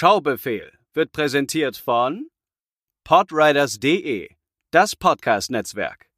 Schaubefehl wird präsentiert von podriders.de, das Podcast-Netzwerk.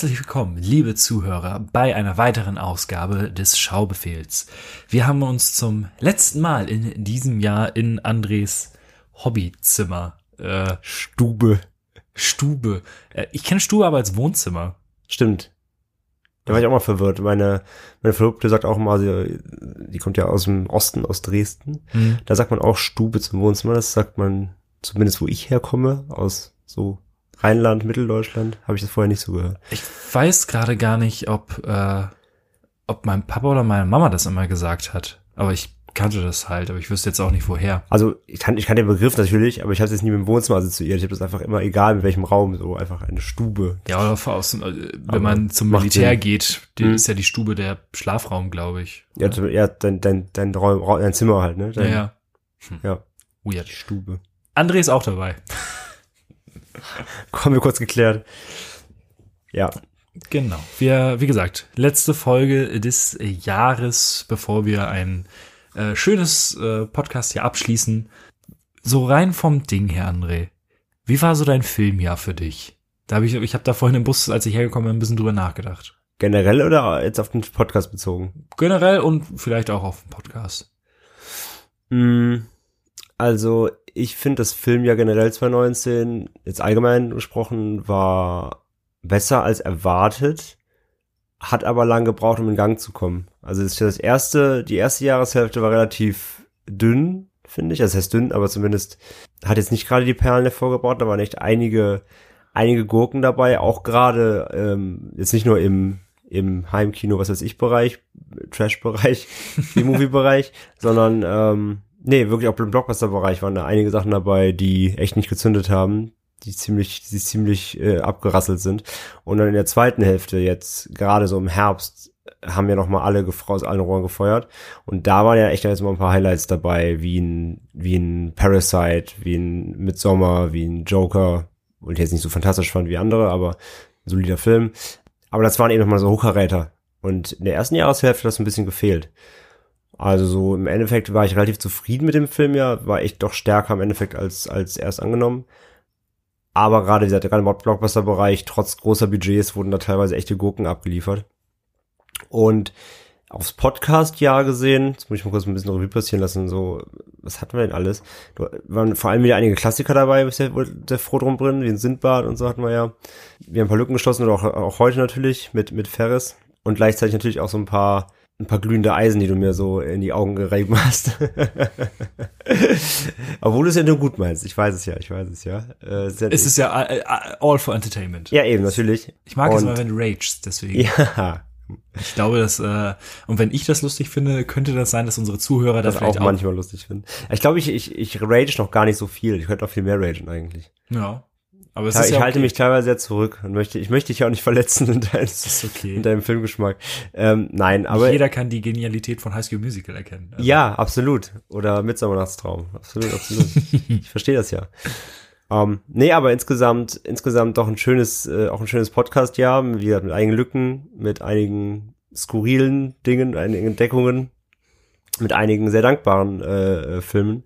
Herzlich willkommen, liebe Zuhörer, bei einer weiteren Ausgabe des Schaubefehls. Wir haben uns zum letzten Mal in diesem Jahr in Andres Hobbyzimmer, äh, Stube. Stube. Äh, ich kenne Stube aber als Wohnzimmer. Stimmt. Da war ich auch mal verwirrt. Meine, meine Verlobte sagt auch mal, sie, die kommt ja aus dem Osten, aus Dresden. Hm. Da sagt man auch Stube zum Wohnzimmer. Das sagt man zumindest, wo ich herkomme, aus so Rheinland, Mitteldeutschland, habe ich das vorher nicht so gehört. Ich weiß gerade gar nicht, ob, äh, ob mein Papa oder meine Mama das immer gesagt hat. Aber ich kannte das halt, aber ich wüsste jetzt auch nicht woher. Also ich kann, ich kann den Begriff natürlich, aber ich habe es jetzt nie mit dem Wohnzimmer assoziiert. Ich habe das einfach immer, egal in welchem Raum, so einfach eine Stube. Ja, oder aus, äh, wenn Aber man zum Militär Sinn. geht, die Hm. ist ja die Stube der Schlafraum, glaube ich. Ja, ja dein, dein, dein, Raum, dein Zimmer halt, ne? Ja, Dein, ja. ja. Weird. Die Stube. André ist auch dabei. Kommen wir kurz geklärt. Ja, Genau. Wir, wie gesagt, letzte Folge des Jahres, bevor wir ein äh, schönes äh, Podcast hier abschließen. So rein vom Ding her, André. Wie war so dein Filmjahr für dich? Da habe ich, ich habe da vorhin im Bus, als ich hergekommen bin, ein bisschen drüber nachgedacht. generell oder jetzt auf den Podcast bezogen? Generell und vielleicht auch auf dem Podcast. Mm, Also, ich finde das Filmjahr generell 2019, jetzt allgemein gesprochen, war besser als erwartet, hat aber lang gebraucht, um in Gang zu kommen. Also das das erste, die erste Jahreshälfte war relativ dünn, finde ich. Also das heißt dünn, aber zumindest hat jetzt nicht gerade die Perlen hervorgebracht. Da waren echt einige, einige Gurken dabei, auch gerade ähm, jetzt nicht nur im im Heimkino, was weiß ich, Bereich, Trash-Bereich, B-Movie-Bereich, sondern ähm, nee, wirklich auch im Blockbuster-Bereich waren da einige Sachen dabei, die echt nicht gezündet haben, die ziemlich, die ziemlich äh, abgerasselt sind. Und dann in der zweiten Hälfte jetzt, gerade so im Herbst, haben ja noch mal alle aus allen Rohren gefeuert. Und da waren ja echt jetzt mal ein paar Highlights dabei, wie ein, wie ein Parasite, wie ein Midsommar, wie ein Joker, und jetzt nicht so fantastisch fand wie andere, aber ein solider Film. Aber das waren eben noch mal so Hochkaräter. Und in der ersten Jahreshälfte hat das ein bisschen gefehlt. Also so im Endeffekt war ich relativ zufrieden mit dem Film ja, war echt doch stärker im Endeffekt als, als erst angenommen. Aber gerade dieser gerade im Blockbuster-Bereich, trotz großer Budgets, wurden da teilweise echte Gurken abgeliefert. Und aufs Podcast-Jahr gesehen, jetzt muss ich mal kurz ein bisschen Revue passieren lassen, so, was hatten wir denn alles? Da waren vor allem wieder einige Klassiker dabei, bis sehr, sehr froh drum drin, wie ein Sindbad und so hatten wir ja. Wir haben ein paar Lücken geschlossen, auch, auch heute natürlich, mit, mit Ferris. Und gleichzeitig natürlich auch so ein paar, ein paar glühende Eisen, die du mir so in die Augen gereiben hast. Obwohl du es ja nur gut meinst, ich weiß es ja, ich weiß es ja. Äh, es ist ja, Es äh, äh, all for entertainment. ja eben, natürlich. Ich mag es Und- mal, wenn du ragest, deswegen. Ja, Ich glaube, dass, äh, und wenn ich das lustig finde, könnte das sein, dass unsere Zuhörer das das auch auch, manchmal lustig finden. Ich glaube, ich, ich, ich rage noch gar nicht so viel. Ich könnte auch viel mehr ragen eigentlich. Ja. Aber es Ja, ist ich ja halte okay. mich teilweise sehr zurück und möchte, ich möchte dich ja auch nicht verletzen in, dein, okay. in deinem Filmgeschmack. Ähm, nein, aber Nicht jeder kann die Genialität von High School Musical erkennen. Also, ja, absolut. Oder Mitternachtstraum. Absolut, absolut. ich verstehe das ja. Ähm, nee, aber insgesamt, insgesamt doch ein schönes, äh, auch ein schönes Podcast-Jahr, gesagt, mit einigen Lücken, mit einigen skurrilen Dingen, einigen Entdeckungen, mit einigen sehr dankbaren äh, äh, Filmen,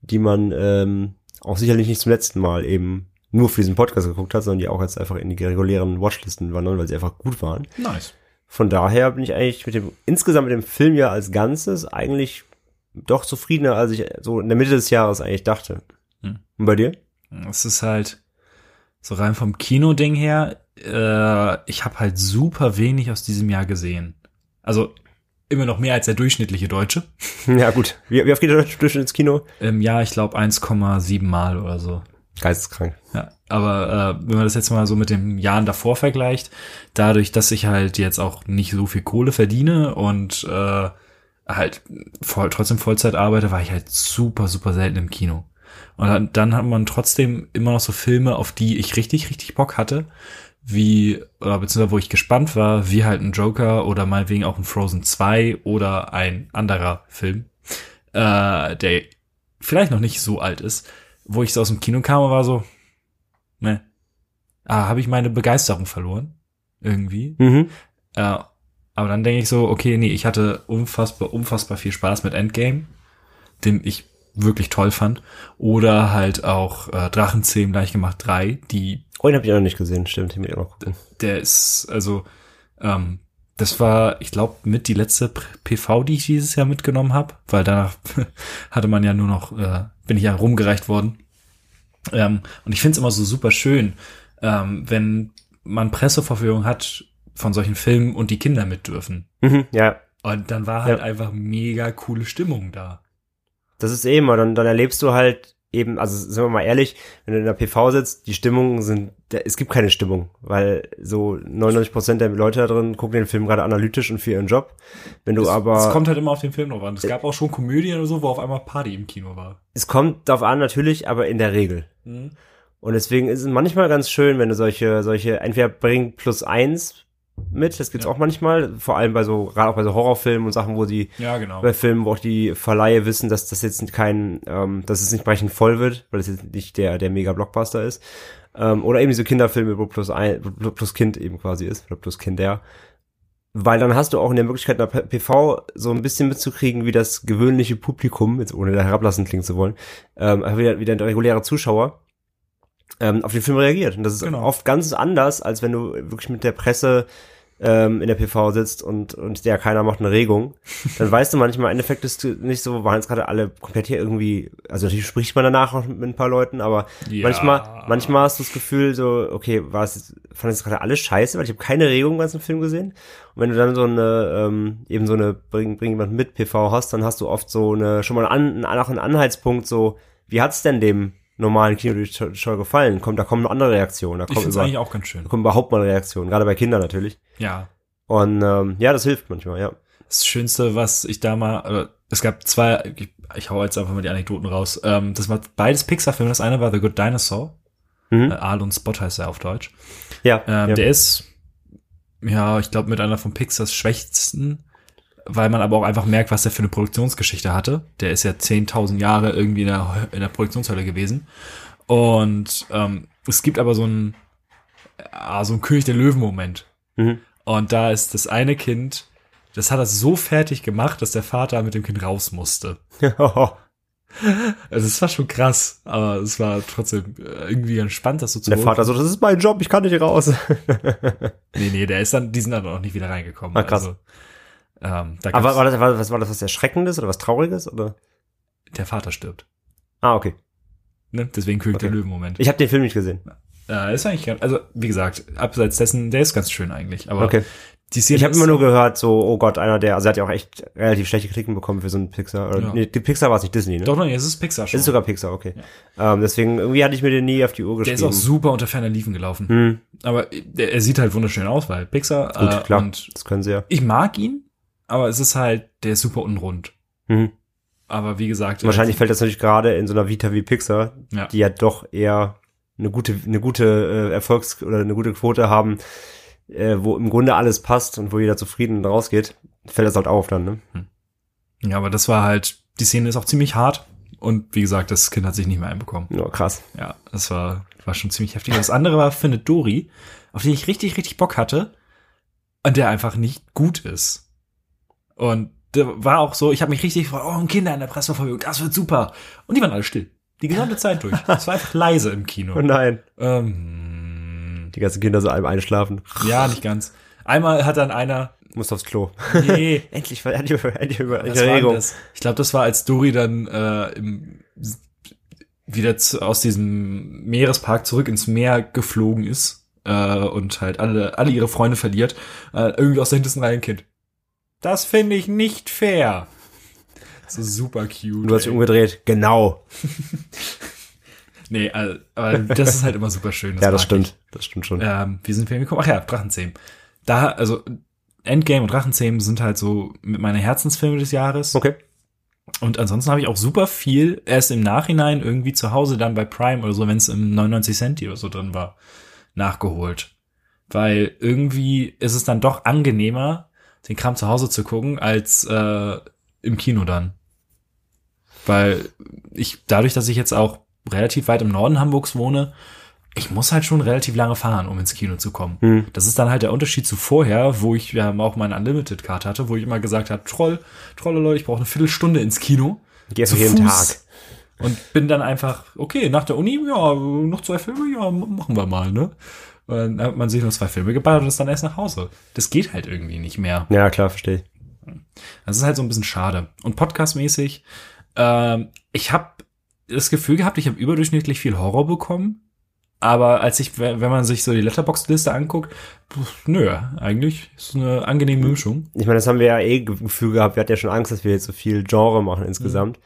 die man ähm, auch sicherlich nicht zum letzten Mal eben nur für diesen Podcast geguckt hat, sondern die auch jetzt einfach in die regulären Watchlisten wandern, weil sie einfach gut waren. Nice. Von daher bin ich eigentlich mit dem, insgesamt mit dem Filmjahr als Ganzes eigentlich doch zufriedener, als ich so in der Mitte des Jahres eigentlich dachte. Hm. Und bei dir? Es ist halt so rein vom Kino-Ding her, äh, ich habe halt super wenig aus diesem Jahr gesehen. Also immer noch mehr als der durchschnittliche Deutsche. Ja, gut. Wie, wie oft geht der Durchschnitt ins Kino? Im Jahr, ich glaube, 1,7 Mal oder so. Geisteskrank. Ja, aber äh, wenn man das jetzt mal so mit den Jahren davor vergleicht, dadurch, dass ich halt jetzt auch nicht so viel Kohle verdiene und äh, halt voll, trotzdem Vollzeit arbeite, war ich halt super, super selten im Kino. Und dann, dann hat man trotzdem immer noch so Filme, auf die ich richtig, richtig Bock hatte, wie, oder beziehungsweise wo ich gespannt war, wie halt ein Joker oder meinetwegen auch ein Frozen 2 oder ein anderer Film, äh, der vielleicht noch nicht so alt ist, wo ich so aus dem Kino kam und war so, ne, ah, habe ich meine Begeisterung verloren? Irgendwie. Mhm. Äh, aber dann denke ich so, okay, nee, ich hatte unfassbar, unfassbar viel Spaß mit Endgame, den ich wirklich toll fand. Oder halt auch äh, Drachenzähmen gleich gemacht 3, die, Oh, den hab ich auch noch nicht gesehen, stimmt, den will ich auch noch gucken. der ist, also, ähm, das war, ich glaube, mit die letzte PV, die ich dieses Jahr mitgenommen habe, weil danach hatte man ja nur noch, äh, bin ich ja rumgereicht worden. Ähm, und ich finde es immer so super schön, ähm, wenn man Presseverführung hat von solchen Filmen und die Kinder mit dürfen. Mhm, ja, Und dann war halt Ja. einfach mega coole Stimmung da. das ist eben, dann, dann erlebst du halt eben, also sind wir mal ehrlich, wenn du in der PV sitzt, die Stimmungen sind, es gibt keine Stimmung, weil so 99% der Leute da drin gucken den Film gerade analytisch und für ihren Job. Wenn du Es, aber, es kommt halt immer auf den Film drauf an. Es gab auch schon Komödien oder so, wo auf einmal Party im Kino war. es kommt darauf an natürlich, aber in der Regel. Und deswegen ist es manchmal ganz schön, wenn du solche, solche, entweder bring plus eins mit, das gibt's Ja. auch manchmal, vor allem bei so, gerade auch bei so Horrorfilmen und Sachen, wo die, Ja, genau. bei Filmen, wo auch die Verleihe wissen, dass das jetzt kein, ähm, dass es nicht brechend voll wird, weil es jetzt nicht der, der mega Blockbuster ist. Ähm, oder eben diese Kinderfilme, wo plus ein, plus Kind eben quasi ist, oder plus Kinder. Weil dann hast du auch in der Möglichkeit, in der PV so ein bisschen mitzukriegen, wie das gewöhnliche Publikum, jetzt ohne da herablassen klingen zu wollen, ähm, aber wieder, wieder der reguläre Zuschauer, ähm, auf den Film reagiert. Und das ist Genau. oft ganz anders, als wenn du wirklich mit der Presse ähm, in der PV sitzt und, und der keiner macht eine Regung. Dann weißt du manchmal, im Endeffekt ist nicht so, waren jetzt gerade alle komplett hier irgendwie, also natürlich spricht man danach noch mit ein paar Leuten, aber Ja. manchmal, manchmal hast du das Gefühl so, okay, war es fand es gerade alles scheiße, weil ich habe keine Regung im ganzen Film gesehen. Und wenn du dann so eine, ähm, eben so eine, bring, bring jemand mit PV hast, dann hast du oft so eine, schon mal einen, An- auch einen Anhaltspunkt so, wie hat's denn dem normalen Kinozuschauer gefallen? Kommt, da kommen noch andere Reaktionen, da Ich kommt, über, eigentlich auch ganz schön. da kommen überhaupt mal Reaktionen, gerade bei Kindern natürlich. Ja. Und ähm, ja, das hilft manchmal, ja. Das Schönste, was ich da mal, äh, es gab zwei, ich, ich hau jetzt einfach mal die Anekdoten raus. Ähm, das war beides Pixar-Filme. Das eine war The Good Dinosaur. Mhm. Äh, Aal und Spot heißt er auf Deutsch. Ja, Ähm, ja. Der ist, ja, ich glaube, mit einer von Pixars schwächsten, weil man aber auch einfach merkt, was der für eine Produktionsgeschichte hatte. Der ist ja 10.000 Jahre irgendwie in der, in der Produktionshölle gewesen. Und ähm, es gibt aber so ein, ah, so ein König der Löwen-Moment. Mhm. Und da ist das eine Kind, das hat das so fertig gemacht, dass der Vater mit dem Kind raus musste. Also es war schon krass, aber es war trotzdem äh, irgendwie ganz spannend, das so zu der Vater so, das ist mein Job, ich kann nicht raus. Nee, nee, der ist dann, die sind dann auch nicht wieder reingekommen. Ah, krass. Also, ähm, da Aber war das, war, das, war das was Erschreckendes oder was Trauriges? Oder? der Vater stirbt. Ah, okay. Ne? Deswegen König der Okay. Löwen-Moment. Ich habe den Film nicht gesehen. Äh, ist eigentlich also wie gesagt, abseits dessen, der ist ganz schön eigentlich. Aber Okay. die Szene Ich habe immer nur gehört, so, oh Gott, einer der, also er hat ja auch echt relativ schlechte Kritiken bekommen für so einen Pixar. Oder, Ja. Nee, die Pixar war es nicht Disney, ne? Doch, nein, es ist Pixar schon. Es ist sogar Pixar, okay. Ähm, deswegen, irgendwie hatte ich mir den nie auf die Uhr der geschrieben. ist auch super unter ferner Liefen gelaufen. Hm, Aber der, er sieht halt wunderschön aus, weil Pixar gut, äh, klar, das können sie ja. ich mag ihn, aber es ist halt, der ist super unrund. Mhm. Aber wie gesagt, Wahrscheinlich fällt das natürlich gerade in so einer Vita wie Pixar, Ja. die ja doch eher eine gute, eine gute äh, Erfolgs- oder eine gute Quote haben, äh, wo im Grunde alles passt und wo jeder zufrieden rausgeht, fällt das halt auf dann, ne? Ja, aber das war halt, die Szene ist auch ziemlich hart. Und wie gesagt, das Kind hat sich nicht mehr einbekommen. Ja, krass. Ja, das war, war schon ziemlich heftig. Das andere war Findet Dory, auf den ich richtig, richtig Bock hatte. Und der einfach nicht gut ist. Und der war auch so, ich habe mich richtig gefreut, oh, Kinder in der Presseverfügung, das wird super. Und die waren alle still. Die gesamte Zeit durch. Es war einfach leise im Kino. Oh nein. Ähm, Die ganzen Kinder so einem einschlafen. ja, nicht ganz. Einmal hat dann einer, Muss aufs Klo. nee, endlich, endlich, endlich über Erregung. Ich glaube, das war, als Dory dann äh, im, wieder zu, aus diesem Meerespark zurück ins Meer geflogen ist äh, und halt alle, alle ihre Freunde verliert. Äh, irgendwie aus der hintersten Reihe ein Kind. Das finde ich nicht fair. So super cute. Du hast dich ey. umgedreht. Genau. nee, also, aber das ist halt immer super schön. ja, das stimmt. Das stimmt schon. Ich. Ähm, wie sind wir hingekommen? Ach ja, Drachenzähmen. Da, also Endgame und Drachenzähmen sind halt so mit meine Herzensfilme des Jahres. Okay. Und ansonsten habe ich auch super viel erst im Nachhinein irgendwie zu Hause dann bei Prime oder so, wenn es im 99 Cent oder so drin war, nachgeholt. Weil irgendwie ist es dann doch angenehmer, den Kram zu Hause zu gucken, als äh, im Kino dann. Weil ich, dadurch, dass ich jetzt auch relativ weit im Norden Hamburgs wohne, ich muss halt schon relativ lange fahren, um ins Kino zu kommen. Hm. Das ist dann halt der Unterschied zu vorher, wo ich ja auch meine Unlimited-Card hatte, wo ich immer gesagt habe, Troll, Trollele, ich brauche eine Viertelstunde ins Kino. Gehst du jeden Fuß. Tag. Und bin dann einfach, okay, nach der Uni, ja, noch zwei Filme, ja, machen wir mal, ne? Und dann hat man sich nur zwei Filme geballert und ist dann erst nach Hause. Das geht halt irgendwie nicht mehr. Ja, klar, verstehe ich. Das ist halt so ein bisschen schade. Und podcastmäßig, ähm, ich habe das Gefühl gehabt, ich habe überdurchschnittlich viel Horror bekommen. Aber als ich, wenn man sich so die Letterbox-Liste anguckt, nö, eigentlich ist es eine angenehme Mischung. Ich meine, das haben wir ja eh ge- Gefühl gehabt. Wir hatten ja schon Angst, dass wir jetzt so viel Genre machen insgesamt.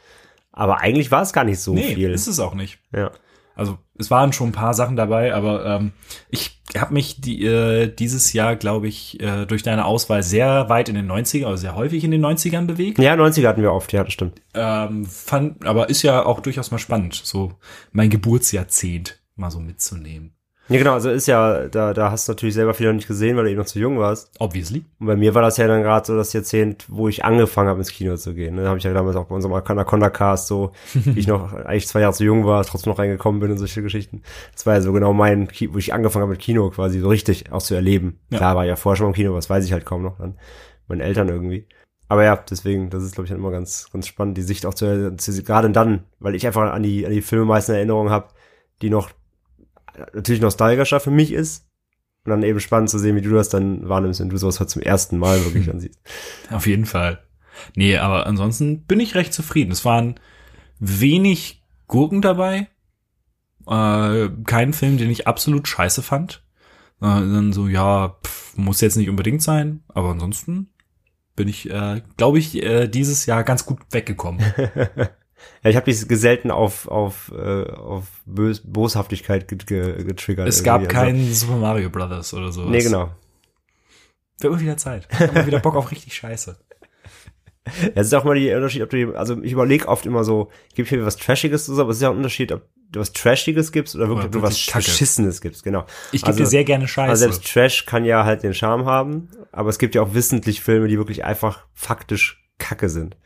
Aber eigentlich war es gar nicht so nee, viel. ist es auch nicht. Ja. Also es waren schon ein paar Sachen dabei, aber ähm, ich habe mich die, äh, dieses Jahr, glaube ich, äh, durch deine Auswahl sehr weit in den 90er, also sehr häufig in den 90ern bewegt. ja, 90er hatten wir oft, ja, das stimmt. Ähm, fand, aber ist ja auch durchaus mal spannend, so mein Geburtsjahrzehnt mal so mitzunehmen. Ja, genau, also ist ja, da, da hast du natürlich selber viel noch nicht gesehen, weil du eben noch zu jung warst. Obviously. Und bei mir war das ja dann gerade so das Jahrzehnt, wo ich angefangen habe, ins Kino zu gehen. Ne? Da habe ich ja damals auch bei unserem Anaconda-Cast so, wie ich noch eigentlich zwei Jahre zu jung war, trotzdem noch reingekommen bin und solche Geschichten. Das war ja so genau mein, Ki- wo ich angefangen habe mit Kino quasi so richtig auch zu erleben. Ja. Klar war ich ja vorher schon mal im Kino, was weiß ich halt kaum noch dann. Meinen Eltern irgendwie. Aber ja, deswegen, das ist, glaube ich, immer ganz, ganz spannend, die Sicht auch zu, zu gerade dann, weil ich einfach an die, an die Filme meisten Erinnerungen habe, die noch natürlich nostalgischer für mich ist. Und dann eben spannend zu sehen, wie du das dann wahrnimmst, wenn du sowas halt zum ersten Mal wirklich dann siehst. Auf jeden Fall. Nee, aber ansonsten bin ich recht zufrieden. Es waren wenig Gurken dabei. Äh, kein Film, den ich absolut scheiße fand. Äh, dann so, ja, pff, muss jetzt nicht unbedingt sein, aber ansonsten bin ich, äh, glaube ich, äh, dieses Jahr ganz gut weggekommen. Ja, ich habe dich selten auf, auf, äh, auf Bös Boshaftigkeit ge ge getriggert. es gab irgendwie. Also, keinen Super Mario Brothers oder so. Nee, genau. Wird mal wieder Zeit. Ich hab mal wieder Bock auf richtig Scheiße. Ja, es ist auch mal der Unterschied, ob du, also ich überlege oft immer so, gib hier was Trashiges oder so, aber es ist ja ein Unterschied, ob du was Trashiges gibst oder wirklich, Oder ob du was Kacke. Beschissenes gibst, genau. Ich gebe Also- dir sehr gerne Scheiße. Also selbst Trash kann ja halt den Charme haben, aber es gibt ja auch wissentlich Filme, die wirklich einfach faktisch Kacke sind.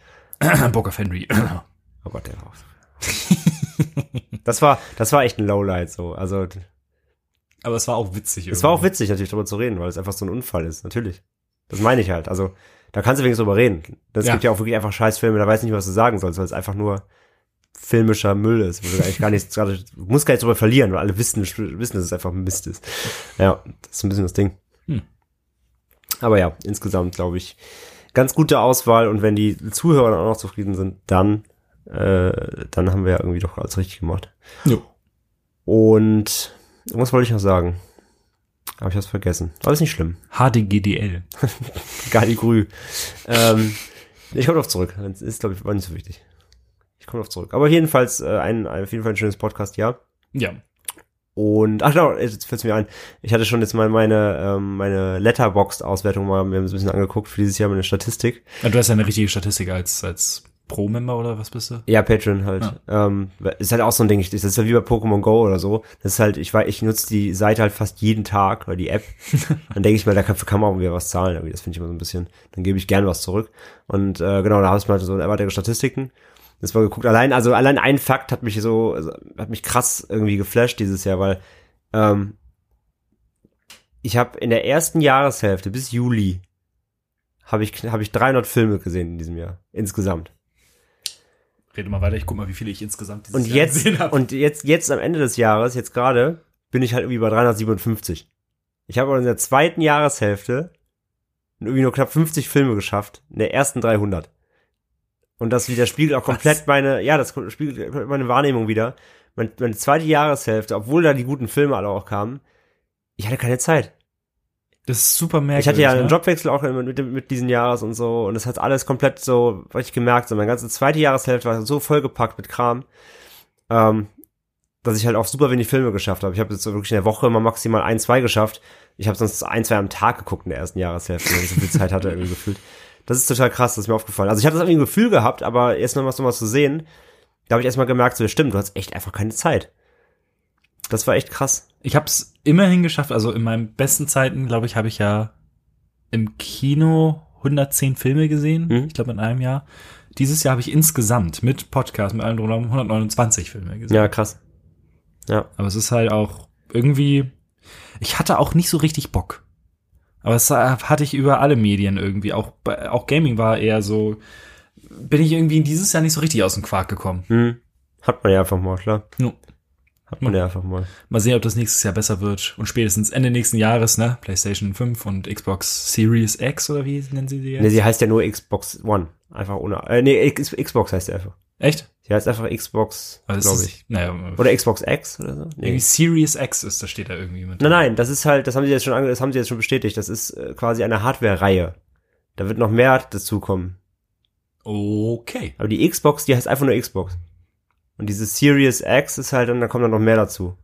Bock auf Henry. Oh Gott, der raus. das war, das war echt ein Lowlight so. Also aber es war auch witzig. es war auch irgendwie. witzig natürlich darüber zu reden, weil es einfach so ein Unfall ist, natürlich. Das meine ich halt. Also da kannst du wenigstens drüber reden. Es Ja. gibt ja auch wirklich einfach Scheißfilme, da weiß ich nicht, was du sagen sollst, weil es einfach nur filmischer Müll ist, wo du eigentlich gar nichts gerade, musst gar nichts drüber verlieren, weil alle wissen, wissen, dass es einfach Mist ist. Ja, das ist ein bisschen das Ding. Hm. Aber ja, insgesamt glaube ich, ganz gute Auswahl und wenn die Zuhörer dann auch noch zufrieden sind, dann, äh, dann haben wir ja irgendwie doch alles richtig gemacht. Jo. Und was wollte ich noch sagen? Habe ich was vergessen. Aber ist nicht schlimm. HDGDL. Galigrü. ähm, ich komme drauf zurück. Das ist, glaube ich, war nicht so wichtig. Ich komme drauf zurück. Aber jedenfalls äh, ein, ein, auf jeden Fall ein schönes Podcast, ja. Ja. Und, ach genau, jetzt fällt mir ein. Ich hatte schon jetzt mal meine, ähm, meine Letterboxd-Auswertung mal mir ein bisschen angeguckt für dieses Jahr meine Statistik. Ja, Du hast ja eine richtige Statistik als, als Pro-Member oder was bist du? Ja, Patreon halt. Ähm, ist halt auch so ein Ding. Ich- Das ist ja wie bei Pokémon Go oder so. Das ist halt, ich weiß, ich nutze die Seite halt fast jeden Tag oder die App. dann denke ich mir, da kann, kann man auch wieder was zahlen. Irgendwie. Das finde ich immer so ein bisschen. Dann gebe ich gern was zurück. Und äh, genau, da habe ich mal so erweiterte Statistiken. Das war geguckt. Allein, also allein ein Fakt hat mich so, also, hat mich krass irgendwie geflasht dieses Jahr, weil ähm, ich habe in der ersten Jahreshälfte bis Juli habe ich habe ich 300 Filme gesehen in diesem Jahr insgesamt. Rede mal weiter, ich guck mal, wie viele ich insgesamt dieses Und Jahr jetzt, gesehen habe. und jetzt, jetzt am Ende des Jahres, jetzt gerade, bin ich halt irgendwie bei 357. Ich habe aber in der zweiten Jahreshälfte irgendwie nur knapp 50 Filme geschafft, in der ersten 300. Und das widerspiegelt auch komplett Was? meine, ja, das spiegelt meine Wahrnehmung wieder. Meine, meine zweite Jahreshälfte, obwohl da die guten Filme alle auch kamen, ich hatte keine Zeit. Das ist super merkwürdig. Ich hatte ja einen ne? Jobwechsel auch mit, mit, diesen Jahres und so und das hat alles komplett so, was ich gemerkt, so meine ganze zweite Jahreshälfte war so vollgepackt mit Kram, ähm, dass ich halt auch super wenig Filme geschafft habe. Ich habe jetzt so wirklich in der Woche immer maximal ein, zwei geschafft. Ich habe sonst ein, zwei am Tag geguckt in der ersten Jahreshälfte, weil ich so viel Zeit hatte irgendwie gefühlt. Das ist total krass, das ist mir aufgefallen. Also ich habe das irgendwie ein Gefühl gehabt, aber jetzt noch was nochmal zu sehen, da habe ich erstmal gemerkt, so, ja, stimmt, du hast echt einfach keine Zeit. Das war echt krass. Ich habe es immerhin geschafft, also in meinen besten Zeiten, glaube ich, habe ich ja im Kino 110 Filme gesehen, Mhm. ich glaube in einem Jahr. Dieses Jahr habe ich insgesamt mit Podcast, mit allem drumherum 129 Filme gesehen. Ja, krass. Ja. Aber es ist halt auch irgendwie, ich hatte auch nicht so richtig Bock. Aber das hatte ich über alle Medien irgendwie. Auch, auch Gaming war eher so, bin ich irgendwie dieses Jahr nicht so richtig aus dem Quark gekommen. Hm. Hat man ja einfach mal, klar. No. Hat man ja einfach mal. Mal sehen, ob das nächstes Jahr besser wird. Und spätestens Ende nächsten Jahres, ne? PlayStation 5 und Xbox Series X oder wie nennen sie die jetzt? Nee, sie heißt ja nur Xbox One. Einfach ohne. Äh, nee, Xbox heißt sie einfach. Echt? Sie heißt einfach Xbox, Also glaube ich. Naja, Oder Xbox X oder so? Nee. irgendwie Series X ist, das steht da irgendwie mit. Nein, nein, das ist halt, das haben sie jetzt schon, ange- das haben sie jetzt schon bestätigt. Das ist äh, quasi eine Hardware-Reihe. Da wird noch mehr dazukommen. Okay. Aber die Xbox, die heißt einfach nur Xbox. Und diese Series X ist halt, und da kommt dann noch mehr dazu.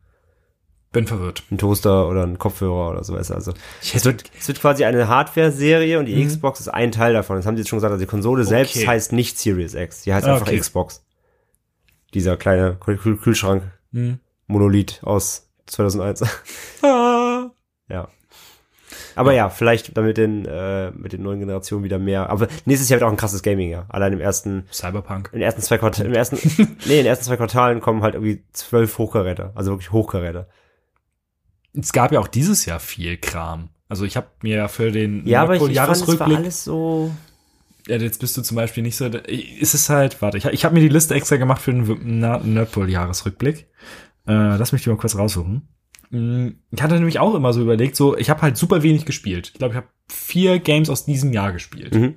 Bin verwirrt. Ein Toaster oder ein Kopfhörer oder so, weißt du, also. Es wird, es wird quasi eine Hardware-Serie und die Mhm. Xbox ist ein Teil davon. Das haben sie jetzt schon gesagt. Also die Konsole selbst Okay. heißt nicht Series X. Die heißt Ah, einfach okay. Xbox. Dieser kleine Kühl Kühl- Kühlschrank Hm. Monolith aus 2001. Ah. ja. Aber ja, vielleicht damit den, äh, mit den neuen Generationen wieder mehr. Aber nächstes Jahr wird auch ein krasses Gaming-Jahr. Allein im ersten, Cyberpunk. in den ersten zwei Quartalen, im ersten, nee, in den ersten zwei Quartalen kommen halt irgendwie zwölf Hochkaräter. Also wirklich Hochkaräter. Es gab ja auch dieses Jahr viel Kram. Also ich habe mir ja für den Ja, aber ich, ich fand, es war Jahresrückblick alles so, Ja, jetzt bist du zum Beispiel nicht so. Es ist halt, warte, ich, ich habe mir die Liste extra gemacht für den Nerdpool-Jahresrückblick. Äh, lass mich die mal kurz raussuchen. Mm, Ich hatte nämlich auch immer so überlegt, so, ich habe halt super wenig gespielt. Ich glaube, ich habe vier Games aus diesem Jahr gespielt. mhm.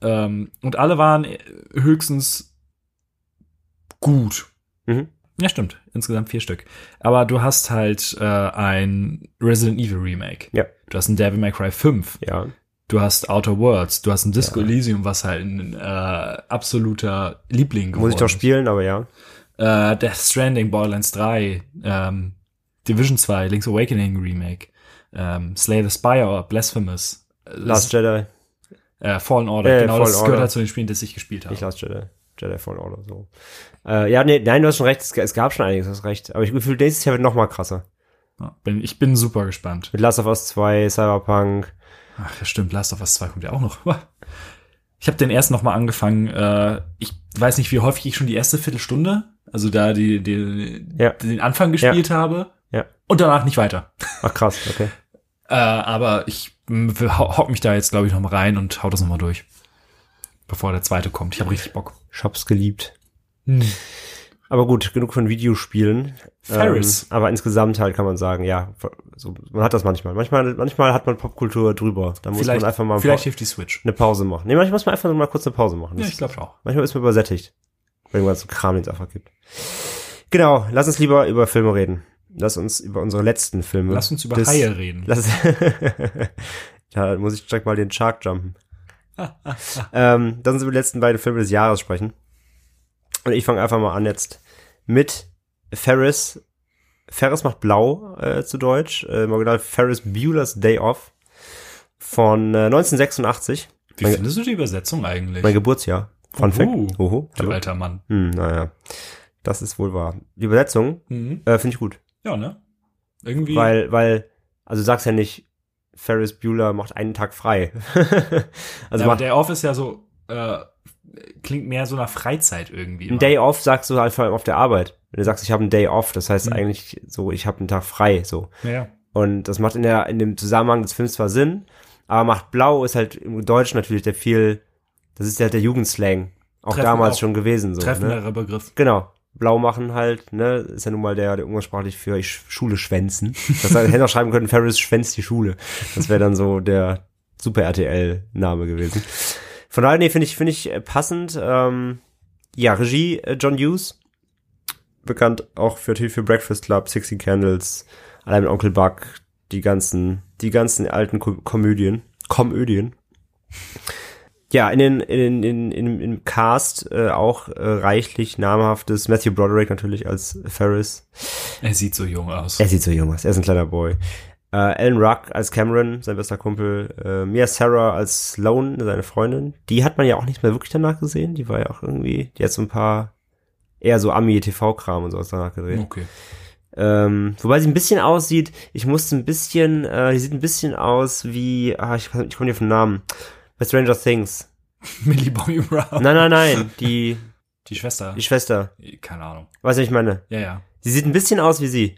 Ähm, und alle waren äh, höchstens gut. Mhm. Ja, stimmt. Insgesamt vier Stück. Aber du hast halt äh, ein Resident Evil Remake. Ja. Du hast ein Devil May Cry 5. ja. Du hast Outer Worlds, du hast ein Disco Ja. Elysium, was halt ein äh, absoluter Liebling geworden Muss ich doch ist. spielen, aber ja. Äh, Death Stranding, Borderlands 3, ähm, Division 2, Link's Awakening Remake, ähm, Slay the Spire, Blasphemous, äh, Last Jedi. äh, Fallen Order, Äh, genau, Fallen das Order. gehört halt zu den Spielen, die ich gespielt habe. Nicht Last Jedi. Jedi Fallen Order, so. Äh, ja, nee, nein, du hast schon recht. Es, es gab schon einiges, du hast recht. Aber ich gefühle, nächstes Jahr wird noch mal krasser. Ja, bin, ich bin super gespannt. Mit Last of Us 2, Cyberpunk. Ach ja, stimmt, Last of Us 2 kommt ja auch noch. Ich habe den erst noch mal angefangen. Äh, ich weiß nicht, wie häufig ich schon die erste Viertelstunde, also da die, die, Ja. den Anfang gespielt habe. Ja. Und danach nicht weiter. Ach krass, okay. Äh, aber ich hock mich da jetzt, glaube ich, noch mal rein und hau das noch mal durch. Bevor der zweite kommt. Ich habe richtig Bock. Ich hab's geliebt. Aber gut, genug von Videospielen. Ferris. Ähm, aber insgesamt halt kann man sagen, ja, so, man hat das manchmal. Manchmal, manchmal hat man Popkultur drüber. Da muss vielleicht man einfach mal vielleicht hilft die Switch. eine Pause machen. Nee, manchmal muss man einfach mal kurz eine Pause machen. Ja, Das- ich glaube auch. Manchmal ist man übersättigt. Bei dem ganzen Kram, den es einfach gibt. Genau, lass uns lieber über Filme reden. Lass uns über unsere letzten Filme. Lass uns über des- Haie reden. Lass, da muss ich direkt mal den Shark jumpen. ähm, lass uns über die letzten beiden Filme des Jahres sprechen. Und ich fange einfach mal an jetzt mit Ferris. Ferris macht blau äh, zu Deutsch. Äh, im Original Ferris Bueller's Day Off von äh, 1986. Wie mein, findest du die Übersetzung eigentlich? mein Geburtsjahr. Fun Uhu. Fact. Oho. du alter Mann. Hm, naja, das ist wohl wahr. Die Übersetzung Mhm. äh, finde ich gut, Ja, ne? Irgendwie. weil, weil, also du sagst ja nicht, Ferris Bueller macht einen Tag frei. also ja, aber macht der Off ist ja so, äh, klingt mehr so nach Freizeit irgendwie. immer. Day off sagst du halt vor allem auf der Arbeit. Wenn du sagst, ich habe einen Day off, das heißt Mhm. eigentlich so, ich habe einen Tag frei, so. Ja. Und das macht in der in dem Zusammenhang des Films zwar Sinn, aber macht blau ist halt im Deutschen natürlich der viel, das ist halt der Jugendslang, auch Treffen- damals auch schon gewesen so. Ne? Treffenderer Begriff. Genau. Blau machen halt, ne, ist ja nun mal der, der umgangssprachlich für ich Schule schwänzen. Das heißt, hätte auch schreiben können, Ferris schwänzt die Schule. Das wäre dann so der Super RTL-Name gewesen. Von daher, nee, finde ich, finde ich äh, passend. Ähm, ja, Regie äh, John Hughes. Bekannt auch für, für Breakfast Club, Sixty Candles, allein mit Onkel Buck, die ganzen, die ganzen alten Ko Komödien. Komödien. Ja, in den, in, in, in, im Cast äh, auch äh, reichlich namhaftes Matthew Broderick natürlich als Ferris. Er sieht so jung aus. Er sieht so jung aus, er ist ein kleiner Boy. Äh, Alan Ruck als Cameron, sein bester Kumpel. Äh, Mia Sarah als Sloan, seine Freundin. Die hat man ja auch nicht mehr wirklich danach gesehen. Die war ja auch irgendwie, die hat so ein paar eher so Ami-TV-Kram und sowas danach gedreht. Okay. Ähm, wobei sie ein bisschen aussieht, ich musste ein bisschen, äh, die sieht ein bisschen aus wie, ah, ich, ich komme nicht auf den Namen, bei Stranger Things. Millie Bobby Brown. Nein, nein, nein, die, Die Schwester. die Schwester. Keine Ahnung. Weißt du, was ich meine? Ja, ja. Sie sieht ein bisschen aus wie sie.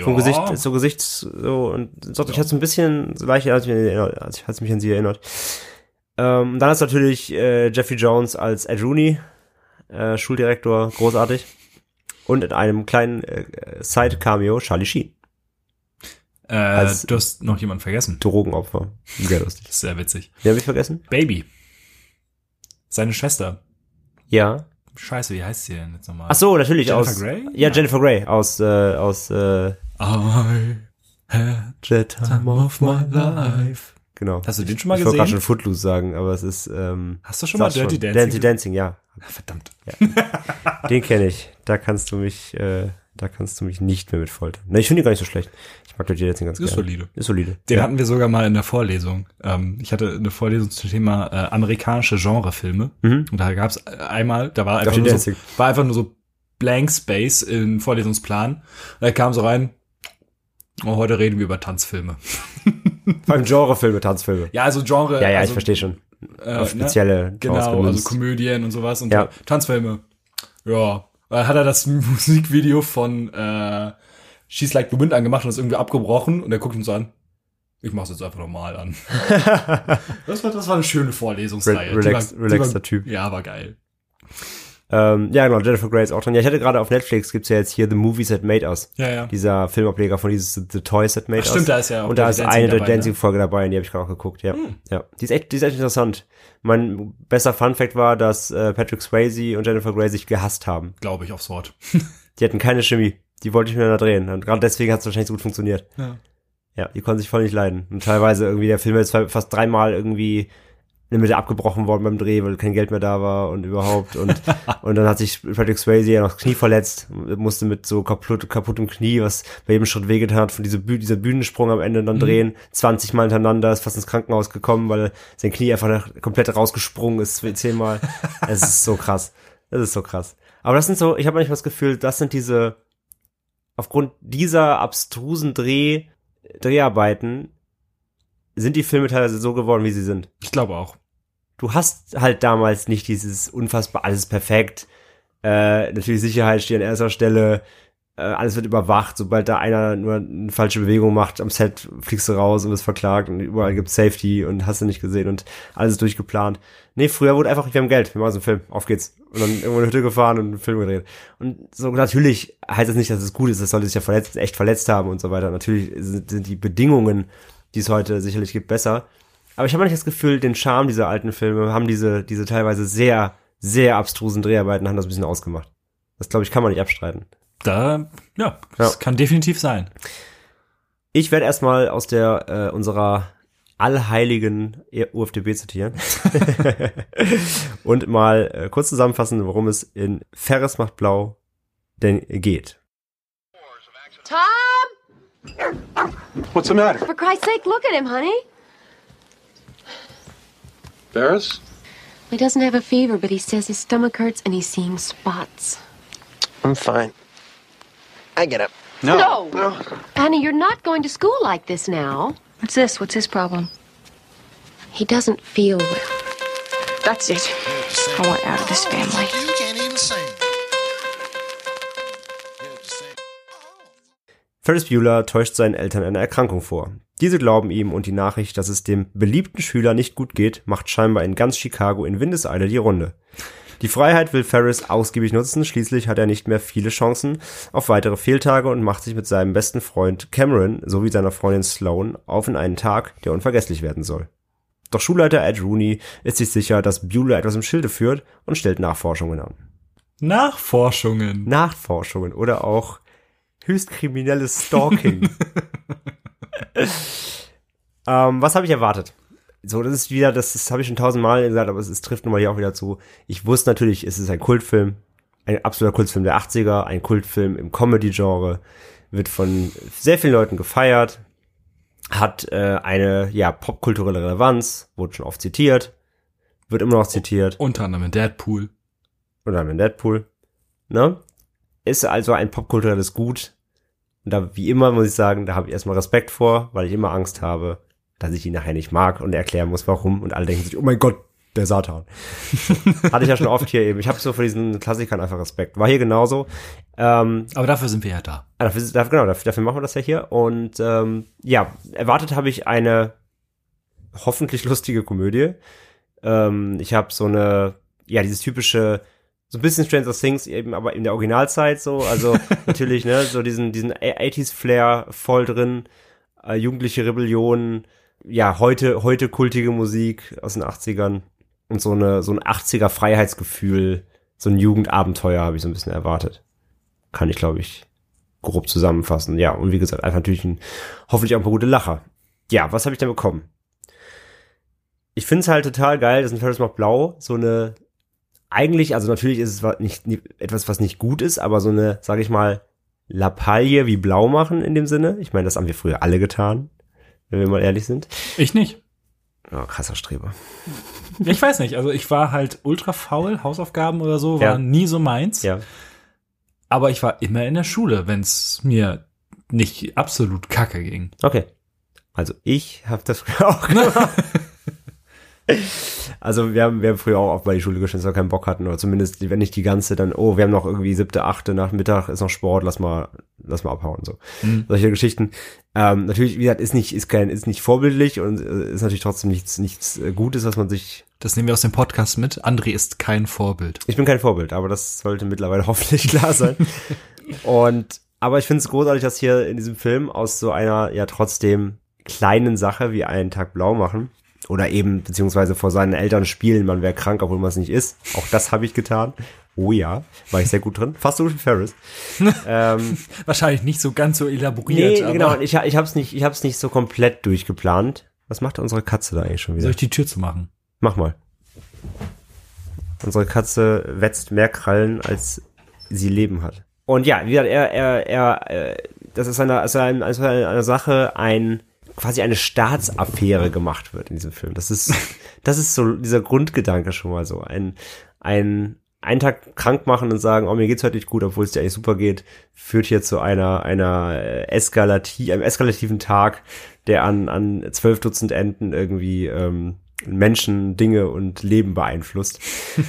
Vom Ja. Gesicht, so Gesicht, so, und so, ich hatte so ein bisschen, so leicht, als ich als ich, als ich mich an sie erinnert. Ähm, dann ist natürlich äh, Jeffrey Jones als Ed Rooney, äh, Schuldirektor, großartig. Und in einem kleinen äh, Side-Cameo Charlie Sheen, Äh, als- du hast noch jemanden vergessen. Drogenopfer. Sehr lustig. Das ist sehr witzig. Den habe ich vergessen? Baby. Seine Schwester. Ja. Scheiße, wie heißt sie denn jetzt nochmal? Ach so, natürlich Jennifer aus. Grey? Ja, Jennifer Grey aus, äh, aus, äh, I had The time of my life. Genau. Hast du den schon mal ich wollte gerade gesehen? schon Footloose sagen, aber es ist, ähm, Hast du schon mal Dirty schon. Dancing? Dancing Dancing, ja. Ah, Verdammt. Den kenne ich. Da kannst du mich, äh, da kannst du mich nicht mehr mit foltern. Ne, ich finde ihn gar nicht so schlecht. Mag Dirty Dancing ganz Ist gerne. solide. Ist solide. Den ja. hatten wir sogar mal in der Vorlesung. Ähm, ich hatte eine Vorlesung zum Thema äh, amerikanische Genrefilme. Mhm. Und da gab es einmal, da war einfach, Dirty nur so, war einfach nur so Blank Space im Vorlesungsplan. Und da kam so rein, oh, heute reden wir über Tanzfilme. Beim Genrefilme, Tanzfilme. Ja, also Genre. Ja, ja, also, ich verstehe schon. äh, spezielle Genau, Genres also. Komödien und sowas und Ja. Tanzfilme. Ja. Da hat er das Musikvideo von äh, She's Like the Wind angemacht und ist irgendwie abgebrochen und er guckt uns so an. Ich mach's jetzt einfach normal an. das, war, das war eine schöne Vorlesungsreihe. Re- relax- war- relaxter war, Typ. Ja, war geil. Ähm, ja, genau, Jennifer Grey ist auch drin. Ja, ich hatte gerade auf Netflix gibt's ja jetzt hier The Movies That Made Us. Ja, ja. Dieser Filmableger von dieses The Toys That Made Ach, Us. stimmt, da ist ja auch Und da ist Dancing eine der dabei, ne? Hm. Dancing-Folge dabei, und die habe ich gerade auch geguckt, ja. Ja. Die ist echt, die ist echt interessant. Mein bester Fun-Fact war, dass äh, Patrick Swayze und Jennifer Grey sich gehasst haben. Glaube ich aufs Wort. Die hatten keine Chemie. Die wollte ich mir da drehen. Und gerade deswegen hat es wahrscheinlich so gut funktioniert. Ja. Ja, die konnten sich voll nicht leiden. Und teilweise irgendwie, der Film ist fast dreimal irgendwie in der Mitte abgebrochen worden beim Dreh, weil kein Geld mehr da war und überhaupt. Und, und dann hat sich Patrick Swayze ja noch das Knie verletzt, musste mit so kaputt, kaputtem Knie, was bei jedem Schritt wehgetan hat, von dieser, Büh dieser Bühnensprung am Ende dann drehen, 20 Mal hintereinander, ist fast ins Krankenhaus gekommen, weil sein Knie einfach komplett rausgesprungen ist, zehnmal. Es ist so krass. Das ist so krass. Aber das sind so, ich habe manchmal das Gefühl, das sind diese, aufgrund dieser abstrusen Dreh, Dreharbeiten sind die Filme teilweise so geworden, wie sie sind. Ich glaube auch. Du hast halt damals nicht dieses unfassbar, alles perfekt. Äh, natürlich Sicherheit steht an erster Stelle. Äh, alles wird überwacht. Sobald da einer nur eine falsche Bewegung macht am Set, fliegst du raus und wirst verklagt und überall gibt's Safety und hast du nicht gesehen und alles ist durchgeplant. Nee, früher wurde einfach, wir haben Geld, wir machen so einen Film, auf geht's. Und dann irgendwo in eine Hütte gefahren und einen Film gedreht. Und so natürlich heißt das nicht, dass es gut ist, das sollte sich ja verletzt, echt verletzt haben und so weiter. Natürlich sind, sind die Bedingungen, die es heute sicherlich gibt, besser. Aber ich habe manchmal das Gefühl, den Charme dieser alten Filme haben diese, diese teilweise sehr, sehr abstrusen Dreharbeiten haben das ein bisschen ausgemacht. Das glaube ich, kann man nicht abstreiten. Da, ja, das Ja. kann definitiv sein. Ich werde erstmal aus der äh, unserer allheiligen UFDB zitieren und mal äh, kurz zusammenfassen, worum es in Ferris macht blau denn geht. Tom! What's the matter? For Christ's sake, look at him, honey. Ferris? He doesn't have a fever, but he says his stomach hurts and he's seeing spots. I'm fine. I get up. No! Honey, you're not going to school like this now. What's this? What's his problem? He doesn't feel well. That's it. I want out of this family. Ferris Bueller täuscht seinen Eltern eine Erkrankung vor. Diese glauben ihm und die Nachricht, dass es dem beliebten Schüler nicht gut geht, macht scheinbar in ganz Chicago in Windeseile die Runde. Die Freiheit will Ferris ausgiebig nutzen, schließlich hat er nicht mehr viele Chancen auf weitere Fehltage und macht sich mit seinem besten Freund Cameron sowie seiner Freundin Sloan auf in einen Tag, der unvergesslich werden soll. Doch Schulleiter Ed Rooney ist sich sicher, dass Bueller etwas im Schilde führt und stellt Nachforschungen an. Nachforschungen. Nachforschungen oder auch höchst kriminelles Stalking. ähm, was habe ich erwartet? So, das ist wieder, das, das habe ich schon tausendmal gesagt, aber es, es trifft nun mal hier auch wieder zu. Ich wusste natürlich, es ist ein Kultfilm, ein absoluter Kultfilm der 80er, ein Kultfilm im Comedy-Genre wird von sehr vielen Leuten gefeiert, hat äh, eine ja popkulturelle Relevanz, wurde schon oft zitiert, wird immer noch zitiert Unter anderem in Deadpool. oder in Deadpool, ne? Ist also ein popkulturelles Gut. Und da, wie immer, muss ich sagen, da habe ich erstmal Respekt vor, weil ich immer Angst habe, dass ich ihn nachher nicht mag und erklären muss, warum. Und alle denken sich, oh mein Gott, der Satan. Hatte ich ja schon oft hier eben. Ich habe so vor diesen Klassikern einfach Respekt. War hier genauso. Ähm, Aber dafür sind wir ja da. Ah, Dafür, dafür, genau, dafür, dafür machen wir das ja hier. Und ähm, ja, erwartet habe ich eine hoffentlich lustige Komödie. Ähm, ich habe so eine, ja, dieses typische, so ein bisschen Stranger Things eben, aber in der Originalzeit so. Also natürlich, ne, so diesen, diesen 80s-Flair voll drin, äh, jugendliche Rebellion, ja, heute, heute kultige Musik aus den 80ern und so eine, so ein 80er Freiheitsgefühl, so ein Jugendabenteuer habe ich so ein bisschen erwartet. Kann ich, glaube ich, grob zusammenfassen. Ja, und wie gesagt, einfach natürlich ein, hoffentlich auch ein paar gute Lacher. Ja, was habe ich denn bekommen? Ich finde es halt total geil, dass ein Ferris macht blau so eine, eigentlich, also natürlich ist es nicht, nicht etwas, was nicht gut ist, aber so eine, sage ich mal, Lappalie wie blau machen in dem Sinne. Ich meine, das haben wir früher alle getan, wenn wir mal ehrlich sind. Ich nicht. Oh, krasser Streber. Ich weiß nicht. Also ich war halt ultra faul. Hausaufgaben oder so Ja. waren nie so meins. Ja. Aber ich war immer in der Schule, wenn es mir nicht absolut kacke ging. Okay. Also ich habe das auch gemacht. Also wir haben, wir haben früher auch oft bei die Schule geschmissen, weil wir keinen Bock hatten. Oder zumindest, wenn nicht die ganze, dann, oh, wir haben noch irgendwie siebte, achte nach Mittag, ist noch Sport, lass mal, lass mal abhauen. So. Solche Geschichten. Ähm, natürlich, wie gesagt, ist nicht, ist kein, ist nicht vorbildlich und äh, ist natürlich trotzdem nichts, nichts äh, Gutes, was man sich. Das nehmen wir aus dem Podcast mit. André ist kein Vorbild. Ich bin kein Vorbild, aber das sollte mittlerweile hoffentlich klar sein. und aber ich finde es großartig, dass hier in diesem Film aus so einer ja trotzdem kleinen Sache wie einen Tag blau machen oder eben beziehungsweise vor seinen Eltern spielen, man wäre krank, obwohl man es nicht ist. Auch das habe ich getan. Oh ja, war ich sehr gut drin. Fast so wie Ferris. ähm, Wahrscheinlich nicht so ganz so elaboriert. nee, genau. Ich, ich habe es nicht, ich habe es nicht so komplett durchgeplant. Was macht unsere Katze da eigentlich schon wieder? Soll ich die Tür zu machen? Mach mal. Unsere Katze wetzt mehr Krallen, als sie Leben hat. Und ja, wie gesagt, er, er, er, äh, das ist eine, also eine, also eine Sache, ein, quasi eine Staatsaffäre gemacht wird in diesem Film. Das ist, das ist so dieser Grundgedanke schon mal so. Ein, ein, einen Tag krank machen und sagen, oh, mir geht's heute nicht gut, obwohl es dir eigentlich super geht, führt hier zu einer, einer äh, Eskalati einem eskalativen Tag, der an, an zwölf Dutzend Enden irgendwie ähm, Menschen, Dinge und Leben beeinflusst.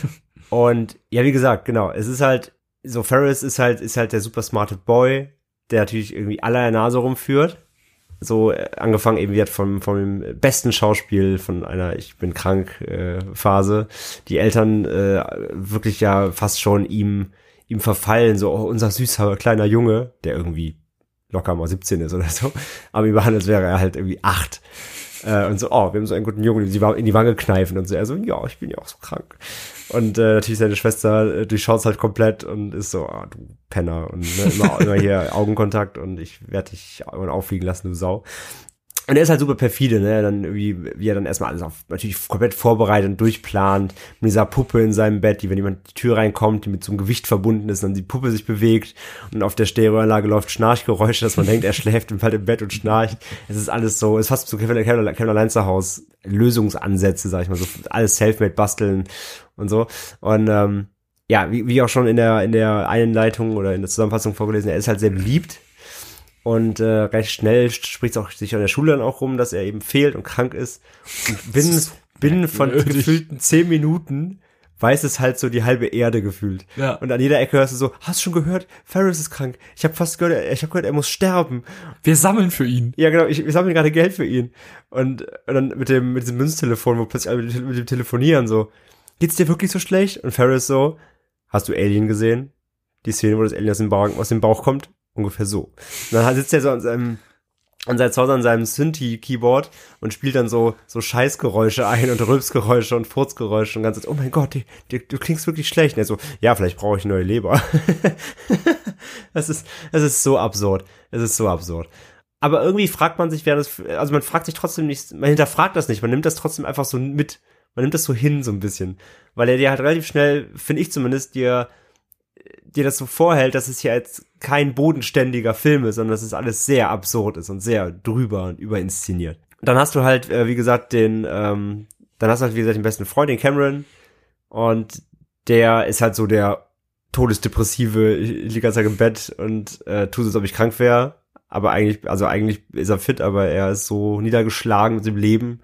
und ja, wie gesagt, genau, es ist halt, so Ferris ist halt, ist halt der super smarte Boy, der natürlich irgendwie aller Nase rumführt. So äh, angefangen eben wird vom, vom besten Schauspiel von einer Ich bin krank äh, Phase. Die Eltern äh, wirklich ja fast schon ihm, ihm verfallen, so oh, unser süßer kleiner Junge, der irgendwie locker mal 17 ist oder so, aber ihm behandelt, als wäre er halt irgendwie acht. Äh, und so, oh, wir haben so einen guten Jungen, die in die Wange kneifen und so. Er so, ja, ich bin ja auch so krank. Und äh, natürlich seine Schwester äh, durchschaut halt komplett und ist so, ah, du Penner. Und ne, immer, immer hier Augenkontakt und ich werde dich auffliegen lassen, du Sau. Und er ist halt super perfide, ne? Dann irgendwie, wie er dann erstmal alles auf, natürlich komplett vorbereitet und durchplant, mit dieser Puppe in seinem Bett, die, wenn jemand die Tür reinkommt, die mit so einem Gewicht verbunden ist, dann die Puppe sich bewegt und auf der Stereoanlage läuft Schnarchgeräusche, dass man denkt, er schläft im Fall im Bett und schnarcht. Es ist alles so, es ist fast so Kevin, Kevin, Kevin allein zu Haus Lösungsansätze, sag ich mal, so alles Selfmade basteln und so. Und ähm, ja, wie, wie auch schon in der in der Einleitung oder in der Zusammenfassung vorgelesen, er ist halt sehr beliebt und äh, recht schnell spricht es auch sich an der Schule dann auch rum, dass er eben fehlt und krank ist. Und binnen, binnen von gefühlten zehn Minuten weiß es halt so die halbe Erde gefühlt. Ja. Und an jeder Ecke hörst du so, hast du schon gehört? Ferris ist krank. Ich habe fast gehört, ich habe gehört, er muss sterben. Wir sammeln für ihn. Ja, genau, ich, wir sammeln gerade Geld für ihn. Und, und dann mit dem, mit diesem Münztelefon, wo plötzlich alle mit, mit dem Telefonieren so, geht's dir wirklich so schlecht? Und Ferris so, hast du Alien gesehen? Die Szene, wo das Alien aus dem Bauch, aus dem Bauch kommt? Ungefähr so. Und dann sitzt er so an seinem, an seinem Zuhause an seinem Synthi-Keyboard und spielt dann so, so Scheißgeräusche ein und Rülpsgeräusche und Furzgeräusche und ganz, oh mein Gott, die, die, du klingst wirklich schlecht. Und er so, ja, vielleicht brauche ich neue Leber. das ist, das ist so absurd. Es ist so absurd. Aber irgendwie fragt man sich, wer das, also man fragt sich trotzdem nicht, man hinterfragt das nicht, man nimmt das trotzdem einfach so mit, man nimmt das so hin so ein bisschen. Weil er dir halt relativ schnell, finde ich zumindest, dir, dir das so vorhält, dass es hier jetzt kein bodenständiger Film ist, sondern dass es alles sehr absurd ist und sehr drüber und überinszeniert. Dann hast du halt, äh, wie gesagt, den, ähm, dann hast du halt, wie gesagt, den besten Freund, den Cameron. Und der ist halt so der todesdepressive, ich liege die ganze Zeit im Bett und äh, tue so, als ob ich krank wäre. Aber eigentlich, also eigentlich ist er fit, aber er ist so niedergeschlagen mit dem Leben,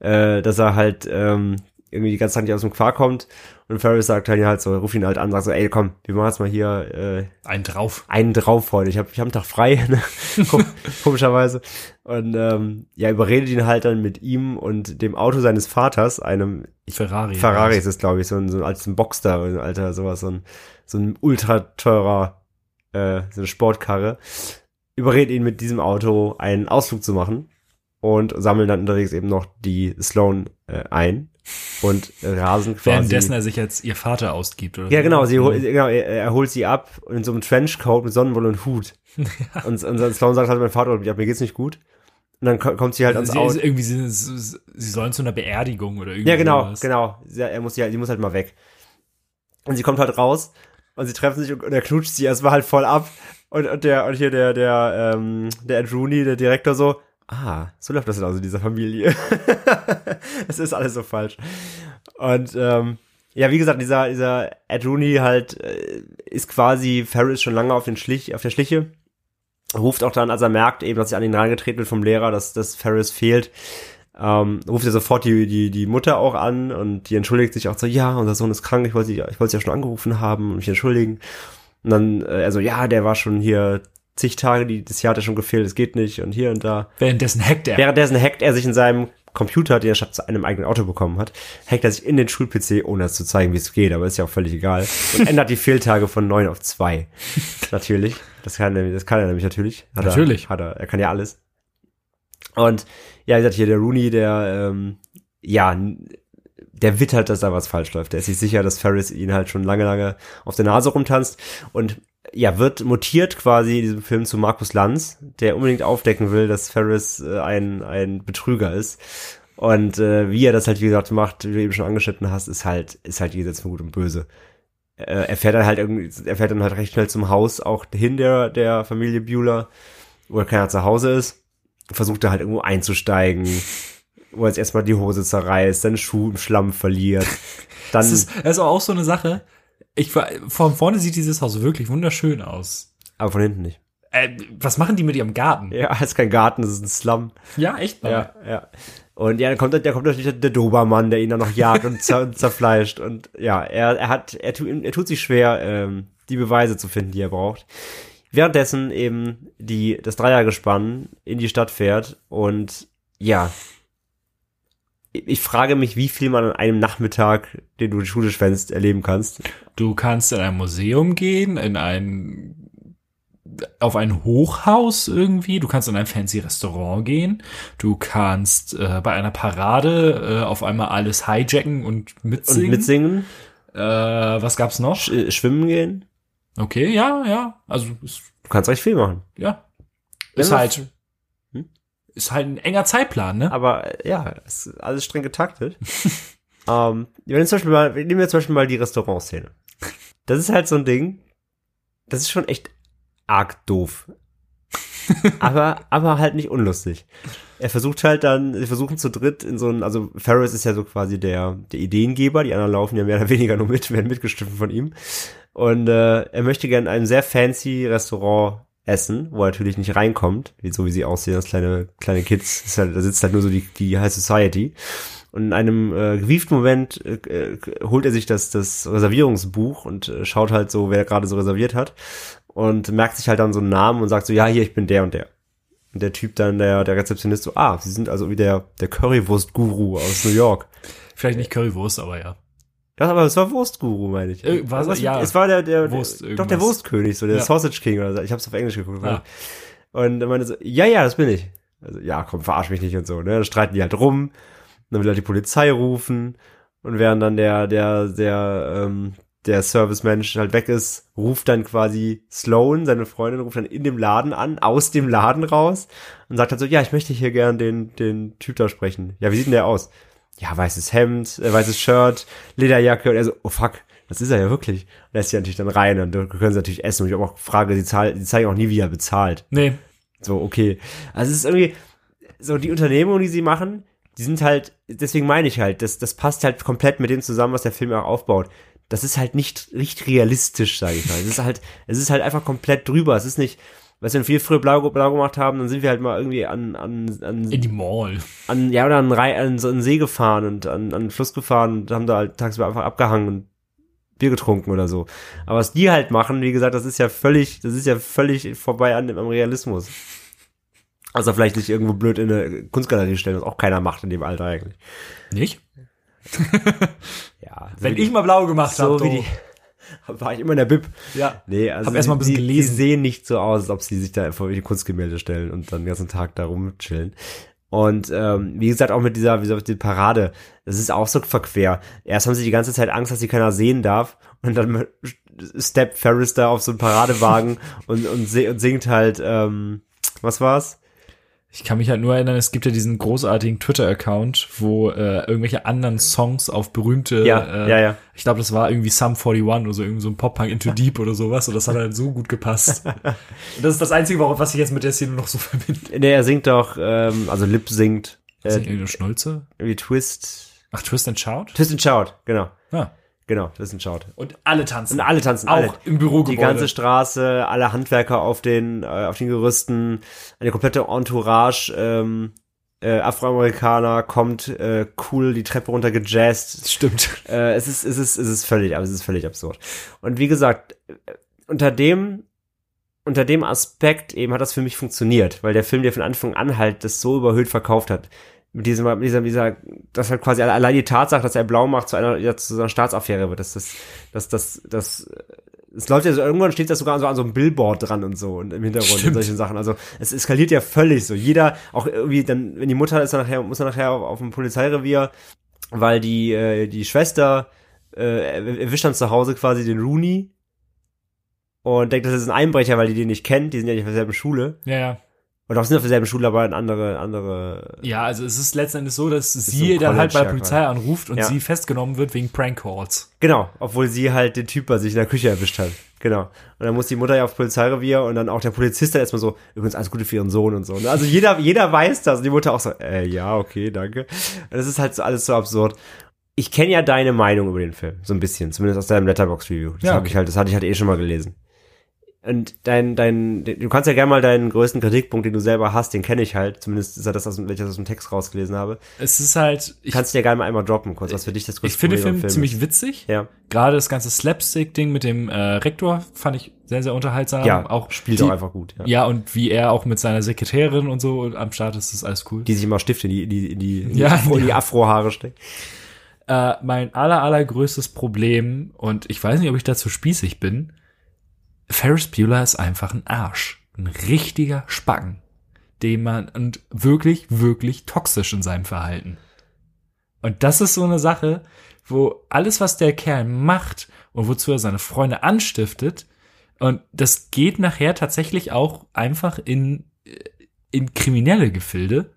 äh, dass er halt ähm, irgendwie die ganze Zeit nicht aus dem Quark kommt. Und Ferris sagt dann halt so, ruf ihn halt an, sagt so, ey komm, wir machen jetzt mal hier äh, Ein drauf. einen drauf heute. Ich habe ich hab einen Tag frei, ne? Kom- komischerweise. Und ähm, ja, überredet ihn halt dann mit ihm und dem Auto seines Vaters, einem Ferrari. Ferrari ist es, glaube ich, so ein, so ein altes Boxster, ein alter, sowas, so ein, so ein ultra teurer, äh, so eine Sportkarre, überredet ihn mit diesem Auto einen Ausflug zu machen und sammeln dann unterwegs eben noch die Sloan äh, ein und rasen quasi. Währenddessen er sich als ihr Vater ausgibt, oder? Ja, genau, sie hol, genau er, er holt sie ab in so einem Trenchcoat mit Sonnenbrille und Hut. Und, und dann Sloan sagt halt, mein Vater, ja, mir geht's nicht gut. Und dann ko- kommt sie halt ans Sie, Auto. sie, irgendwie, sie, sie sie sollen zu einer Beerdigung oder irgendwie Ja, genau, sowas. genau. Sie, er muss ja, sie muss halt mal weg. Und sie kommt halt raus und sie treffen sich und, und er knutscht sie erstmal halt voll ab. Und, und der, und hier der, der, ähm, der Ed Rooney, der Direktor so, ah, so läuft das also in dieser Familie. Es ist alles so falsch. Und, ähm, ja, wie gesagt, dieser, dieser Ed Rooney halt, äh, ist quasi Ferris schon lange auf den Schlich, auf der Schliche. Ruft auch dann, als er merkt, eben, dass sie an ihn reingetreten wird vom Lehrer, dass, dass Ferris fehlt, ähm, ruft er sofort die, die, die Mutter auch an und die entschuldigt sich auch so, ja, unser Sohn ist krank, ich wollte sie, ich wollte sie ja schon angerufen haben und mich entschuldigen. Und dann, äh, also, ja, der war schon hier zig Tage, die, das Jahr hat er schon gefehlt, es geht nicht und hier und da. Währenddessen hackt er. Währenddessen hackt er sich in seinem Computer, den er statt zu einem eigenen Auto bekommen hat, hackt er sich in den Schul-PC, ohne es zu zeigen, wie es geht, aber ist ja auch völlig egal. Und ändert die Fehltage von neun auf zwei. natürlich. Das kann, er, das kann er nämlich natürlich. Hat Natürlich. Er, hat er, er kann ja alles. Und ja, wie gesagt, hier der Rooney, der, ähm, ja, der wittert, dass da was falsch läuft. Der ist sich sicher, dass Ferris ihn halt schon lange, lange auf der Nase rumtanzt und ja, wird mutiert quasi in diesem Film zu Markus Lanz, der unbedingt aufdecken will, dass Ferris äh, ein, ein Betrüger ist. Und äh, wie er das halt, wie gesagt, macht, wie du eben schon angeschnitten hast, ist halt, ist halt jenseits von Gut und Böse. Äh, er fährt dann halt irgendwie, er fährt dann halt recht schnell zum Haus, auch hin der, der Familie Bueller, wo er keiner zu Hause ist, versucht er halt irgendwo einzusteigen, wo er jetzt erstmal die Hose zerreißt, seinen Schuh im Schlamm verliert. Dann, Das ist, das ist auch so eine Sache. Ich, war- von vorne sieht dieses Haus wirklich wunderschön aus. aber von hinten nicht. Äh, was machen die mit ihrem Garten? Ja, es ist kein Garten, es ist ein Slum. Ja, echt mal. Ja, ja. Und ja, dann kommt, dann kommt natürlich der, Dobermann, der ihn dann noch jagt und zer, zerfleischt. Und ja, er, er hat, er, tu, er tut sich schwer, ähm, die Beweise zu finden, die er braucht. Währenddessen eben die, das Dreiergespann in die Stadt fährt und ja, ich frage mich, wie viel man an einem Nachmittag, den du die Schule schwänzt, erleben kannst. Du kannst in ein Museum gehen, in ein auf ein Hochhaus irgendwie, du kannst in ein fancy Restaurant gehen, du kannst äh, bei einer Parade äh, auf einmal alles hijacken und mitsingen. Und mitsingen, Äh, was gab's noch? sch äh, schwimmen gehen. Okay, ja, ja, also Du kannst recht viel machen. ja, ist halt? Ist halt ein enger Zeitplan, ne? Aber äh, ja, ist alles streng getaktet. ähm, wenn wir zum Beispiel mal, nehmen wir zum Beispiel mal die Restaurantszene. Das ist halt so ein Ding, das ist schon echt arg doof. aber, aber halt nicht unlustig. Er versucht halt dann, sie versuchen zu dritt in so ein, also Ferris ist ja so quasi der, der Ideengeber, die anderen laufen ja mehr oder weniger nur mit, werden mitgestimmt von ihm. Und äh, er möchte gerne in einem sehr fancy Restaurant essen, wo er natürlich nicht reinkommt, so wie sie aussehen als kleine, kleine Kids. Halt, da sitzt halt nur so die, die High Society. Und in einem äh, gewieften Moment äh, äh, holt er sich das, das Reservierungsbuch und äh, schaut halt so, wer gerade so reserviert hat. Und merkt sich halt dann so einen Namen und sagt so, ja, hier, ich bin der und der. Und der Typ dann, der, der Rezeptionist so, ah, sie sind also wie der, der Currywurst-Guru aus New York. Vielleicht nicht Currywurst, aber ja. Ja, aber es war Wurstguru, meine ich. Äh, war? Was- Ja. Es war der, der, Wurst der doch der. Wurstkönig, so der Ja. Sausage King oder so. Ich hab's auf Englisch geguckt. Ja. Und er meinte so, ja, ja, das bin ich. Also, ja, komm, verarsch mich nicht und so, ne? Dann streiten die halt rum. Dann will er die Polizei rufen. Und während dann der, der, der, ähm, der Servicemensch halt weg ist, ruft dann quasi Sloan, seine Freundin, ruft dann in dem Laden an, aus dem Laden raus und sagt halt so, ja, ich möchte hier gern den, den Typ da sprechen. Ja, wie sieht denn der aus? Ja, weißes Hemd, äh, weißes Shirt, Lederjacke und er so, oh fuck, Das ist er ja wirklich. Und lässt sie natürlich dann rein und dann können sie natürlich essen. Und ich habe auch Frage, die, zahl, die zeigen auch nie, wie er bezahlt. Nee, So, okay. Also es ist irgendwie, so die Unternehmungen, die sie machen, die sind halt, deswegen meine ich halt, das, das passt halt komplett mit dem zusammen, was der Film auch aufbaut. Das ist halt nicht, nicht realistisch, sage ich mal. Es ist halt, es ist halt einfach komplett drüber. Es ist nicht, weißt du, wenn wir früher blau, blau gemacht haben, dann sind wir halt mal irgendwie an, an, an, in die Mall. an ja, oder an, an so einen See gefahren und an, an einen Fluss gefahren und haben da halt tagsüber einfach abgehangen und Bier getrunken oder so. Aber was die halt machen, wie gesagt, das ist ja völlig, das ist ja völlig vorbei an dem am Realismus. Also vielleicht nicht irgendwo blöd in eine Kunstgalerie stellen, was auch keiner macht in dem Alter eigentlich. Nicht? Ja, Wenn ich mal blau gemacht so habe. war ich immer in der Bib. Ja. Nee, also Hab erst mal ein bisschen die, gelesen. die sehen nicht so aus, als ob sie sich da vor die Kunstgemälde stellen und dann den ganzen Tag da rumchillen. Und ähm, wie gesagt, auch mit dieser, wie gesagt, die Parade, das ist auch so verquer. Erst haben sie die ganze Zeit Angst, dass sie keiner sehen darf. Und dann steppt Ferris da auf so einen Paradewagen und, und singt halt, ähm, was war's? Ich kann mich halt nur erinnern, es gibt ja diesen großartigen Twitter-Account, wo äh, irgendwelche anderen Songs auf berühmte, Ja, äh, ja, ja. ich glaube, das war irgendwie Sum 41 oder so, irgendwie so ein Pop-Punk Into Deep oder sowas und das hat halt so gut gepasst. Und das ist das Einzige, warum- was ich jetzt mit der Szene noch so verbinde. Nee, er singt doch, ähm, also Lip singt, äh, das irgendeine Schnulze? irgendwie Twist, Ach, Twist and Shout? Twist and Shout, genau, Ja. Genau, Twist and Shout. Und alle tanzen. Und alle tanzen, Auch alle. im Bürogebäude. Die ganze Straße, alle Handwerker auf den, äh, auf den Gerüsten, eine komplette Entourage, ähm, äh, Afroamerikaner kommt äh, cool die Treppe runter gejazzt. Stimmt. Äh, es ist, es ist, es ist völlig, aber es ist völlig absurd. Und wie gesagt, äh, unter dem, unter dem Aspekt eben hat das für mich funktioniert, weil der Film, der von Anfang an halt das so überhöht verkauft hat. Mit diesem, mit dieser, dieser, das halt quasi allein die Tatsache, dass er blau macht, zu einer, ja, zu so einer Staatsaffäre wird, das, das, das, das, das, es läuft ja so, irgendwann steht das sogar so an so einem Billboard dran und so und im Hintergrund und Stimmt. solchen Sachen. Also es eskaliert ja völlig so. Jeder, auch irgendwie dann, wenn die Mutter ist dann nachher, muss dann nachher auf, auf dem Polizeirevier, weil die, äh, die Schwester äh, erwischt dann zu Hause quasi den Rooney und denkt, das ist ein Einbrecher, weil die den nicht kennt, die sind ja nicht auf derselben Schule. Ja, ja. Oder auch sind auf derselben Schule, aber in andere, andere. Ja, also es ist letzten Endes so, dass so sie ein dann halt bei der Polizei ja, anruft und Ja. sie festgenommen wird wegen Prank Calls. Genau, obwohl sie halt den Typ bei sich in der Küche erwischt hat. Genau. Und dann muss die Mutter ja aufs Polizeirevier und dann auch der Polizist dann erstmal so, übrigens alles Gute für ihren Sohn und so. ne? Also jeder, jeder weiß das. Und die Mutter auch so, äh, ja, okay, danke. Und das ist halt so alles so absurd. Ich kenne ja deine Meinung über den Film, so ein bisschen, zumindest aus deinem Letterbox-Review. Das Ja, okay. ich halt, das hatte ich halt eh schon mal gelesen. Und dein, dein, du kannst ja gerne mal deinen größten Kritikpunkt, den du selber hast, den kenne ich halt. Zumindest ist er das, aus, dem- welches aus dem Text rausgelesen habe. Es ist halt, ich, Kannst du dir gerne mal einmal droppen, kurz, was für dich das größte ich finde den Film am ziemlich ist. witzig. Ja. Gerade das ganze Slapstick-Ding mit dem äh, Rektor fand ich sehr, sehr unterhaltsam. Ja, auch spielt die, auch einfach gut. Ja. Ja, und wie er auch mit seiner Sekretärin und so am Start ist, ist alles cool. die sich immer Stifte in die, in die, die, die, Ja, die ja. Afrohaare steckt. Äh, mein aller, allergrößtes Problem, und ich weiß nicht, ob ich dazu spießig bin, Ferris Bueller ist einfach ein Arsch. Ein richtiger Spacken. Den man, und wirklich, wirklich toxisch in seinem Verhalten. Und das ist so eine Sache, wo alles, was der Kerl macht und wozu er seine Freunde anstiftet, und das geht nachher tatsächlich auch einfach in, in kriminelle Gefilde.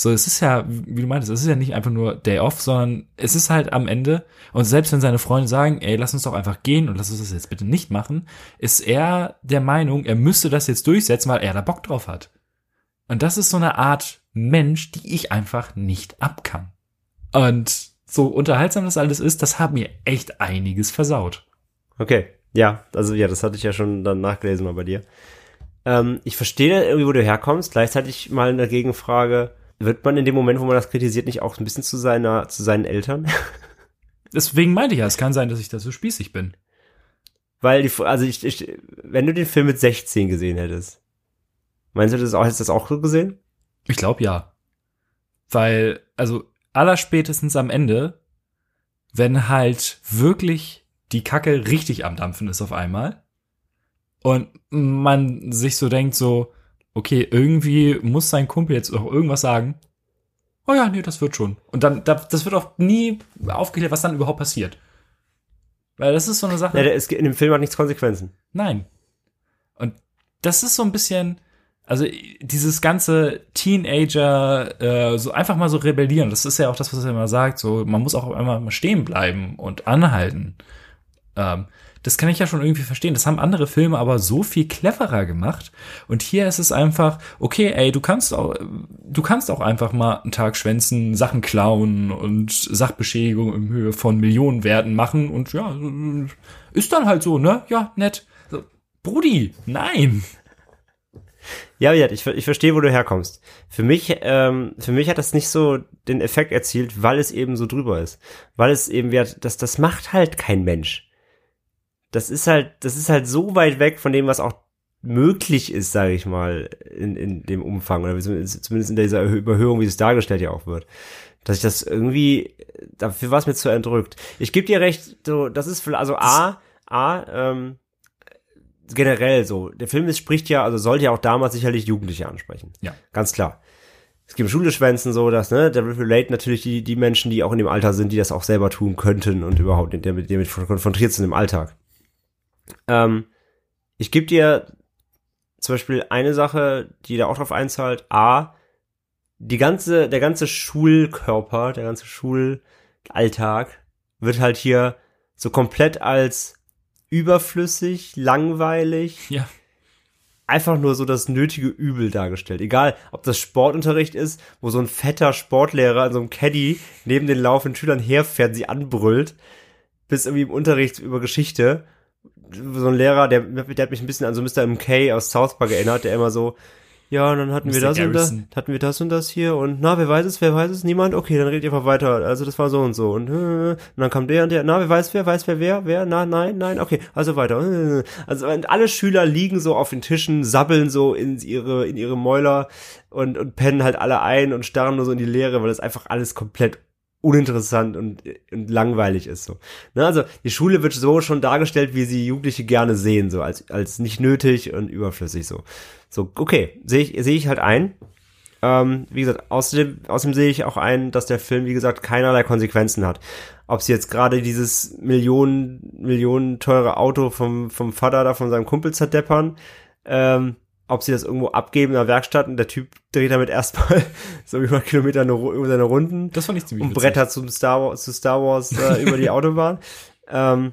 So, es ist ja, wie du meintest, es ist ja nicht einfach nur Day Off, sondern es ist halt am Ende, und selbst wenn seine Freunde sagen, ey, lass uns doch einfach gehen und lass uns das jetzt bitte nicht machen, ist er der Meinung, er müsste das jetzt durchsetzen, weil er da Bock drauf hat. Und das ist so eine Art Mensch, die ich einfach nicht abkann. Und so unterhaltsam das alles ist, das hat mir echt einiges versaut. Okay. Ja, also ja, das hatte ich ja schon dann nachgelesen mal bei dir. Ähm, ich verstehe irgendwie, wo du herkommst. Gleichzeitig mal eine Gegenfrage. Wird man in dem Moment, wo man das kritisiert, nicht auch ein bisschen zu seiner, zu seinen Eltern? Deswegen meinte ich ja, es kann sein, dass ich da so spießig bin. Weil die, also ich, ich, wenn du den Film mit 16 gesehen hättest, meinst du das auch, hast du das auch so gesehen? Ich glaube ja. Weil, also allerspätestens am Ende, wenn halt wirklich die Kacke richtig am Dampfen ist auf einmal und man sich so denkt so, okay, irgendwie muss sein Kumpel jetzt auch irgendwas sagen. Oh ja, nee, das wird schon. Und dann, da- das wird auch nie aufgeklärt, was dann überhaupt passiert. Weil das ist so eine Sache. Ja, es, in dem Film hat nichts Konsequenzen. Nein. Und das ist so ein bisschen, also dieses ganze Teenager, äh, so einfach mal so rebellieren, das ist ja auch das, was er immer sagt, so man muss auch einmal mal stehen bleiben und anhalten. Ähm, das kann ich ja schon irgendwie verstehen. Das haben andere Filme aber so viel cleverer gemacht. Und hier ist es einfach, okay, ey, du kannst auch, du kannst auch einfach mal einen Tag schwänzen, Sachen klauen und Sachbeschädigung im Höhe von Millionenwerten machen und ja, ist dann halt so, ne? Ja, nett. So, Brudi, nein. Ja, ja, ich, ich verstehe, wo du herkommst. Für mich, ähm, für mich hat das nicht so den Effekt erzielt, weil es eben so drüber ist. Weil es eben, das, das macht halt kein Mensch. Das ist halt, das ist halt so weit weg von dem, was auch möglich ist, sage ich mal, in, in dem Umfang, oder zumindest in dieser Überhöhung, wie es dargestellt ja auch wird. Dass ich das irgendwie, dafür war es mir zu entrückt. Ich gebe dir recht, so, das ist, also A, A, ähm, generell so. Der Film ist, spricht ja, also sollte ja auch damals sicherlich Jugendliche ansprechen. Ja. Ganz klar. Es gibt Schuleschwänzen so, dass, ne, da relate natürlich die, die Menschen, die auch in dem Alter sind, die das auch selber tun könnten und überhaupt mit damit, damit konfrontiert sind im Alltag. Ähm, ich gebe dir zum Beispiel eine Sache, die da auch drauf einzahlt. A, die ganze, der ganze Schulkörper, der ganze Schulalltag wird halt hier so komplett als überflüssig, langweilig. Ja. Einfach nur so das nötige Übel dargestellt. Egal, ob das Sportunterricht ist, wo so ein fetter Sportlehrer in so einem Caddy neben den laufenden Schülern herfährt, sie anbrüllt, bis irgendwie im Unterricht über Geschichte. So ein Lehrer, der, der hat mich ein bisschen an so Mr. MK aus South Park erinnert, der immer so, ja, und dann hatten wir Mr. das und das, Garrison. hatten wir das und das hier und na, wer weiß es, wer weiß es, niemand? Okay, dann redet ihr einfach weiter. Also das war so und so und, äh, und dann kam der und der, na, wer weiß wer, weiß wer wer, wer, na, nein, nein, okay, also weiter. Äh, Also und alle Schüler liegen so auf den Tischen, sabbeln so in ihre in ihre Mäuler und und pennen halt alle ein und starren nur so in die Leere, weil das einfach alles komplett uninteressant und, und langweilig ist so. Ne, also die Schule wird so schon dargestellt, wie sie Jugendliche gerne sehen, so als als nicht nötig und überflüssig so. So, okay, sehe ich, sehe ich halt ein. Ähm, wie gesagt, außerdem, außerdem sehe ich auch ein, dass der Film, wie gesagt, keinerlei Konsequenzen hat. Ob sie jetzt gerade dieses Millionen, Millionen teure Auto vom, vom Vater da von seinem Kumpel zerdeppern, ähm, ob sie das irgendwo abgeben in der Werkstatt und der Typ dreht damit erstmal so über Kilometer eine, über seine Runden Das fand ich ziemlich und Bretter zum Star Wars, zu Star Wars äh, über die Autobahn. Ähm,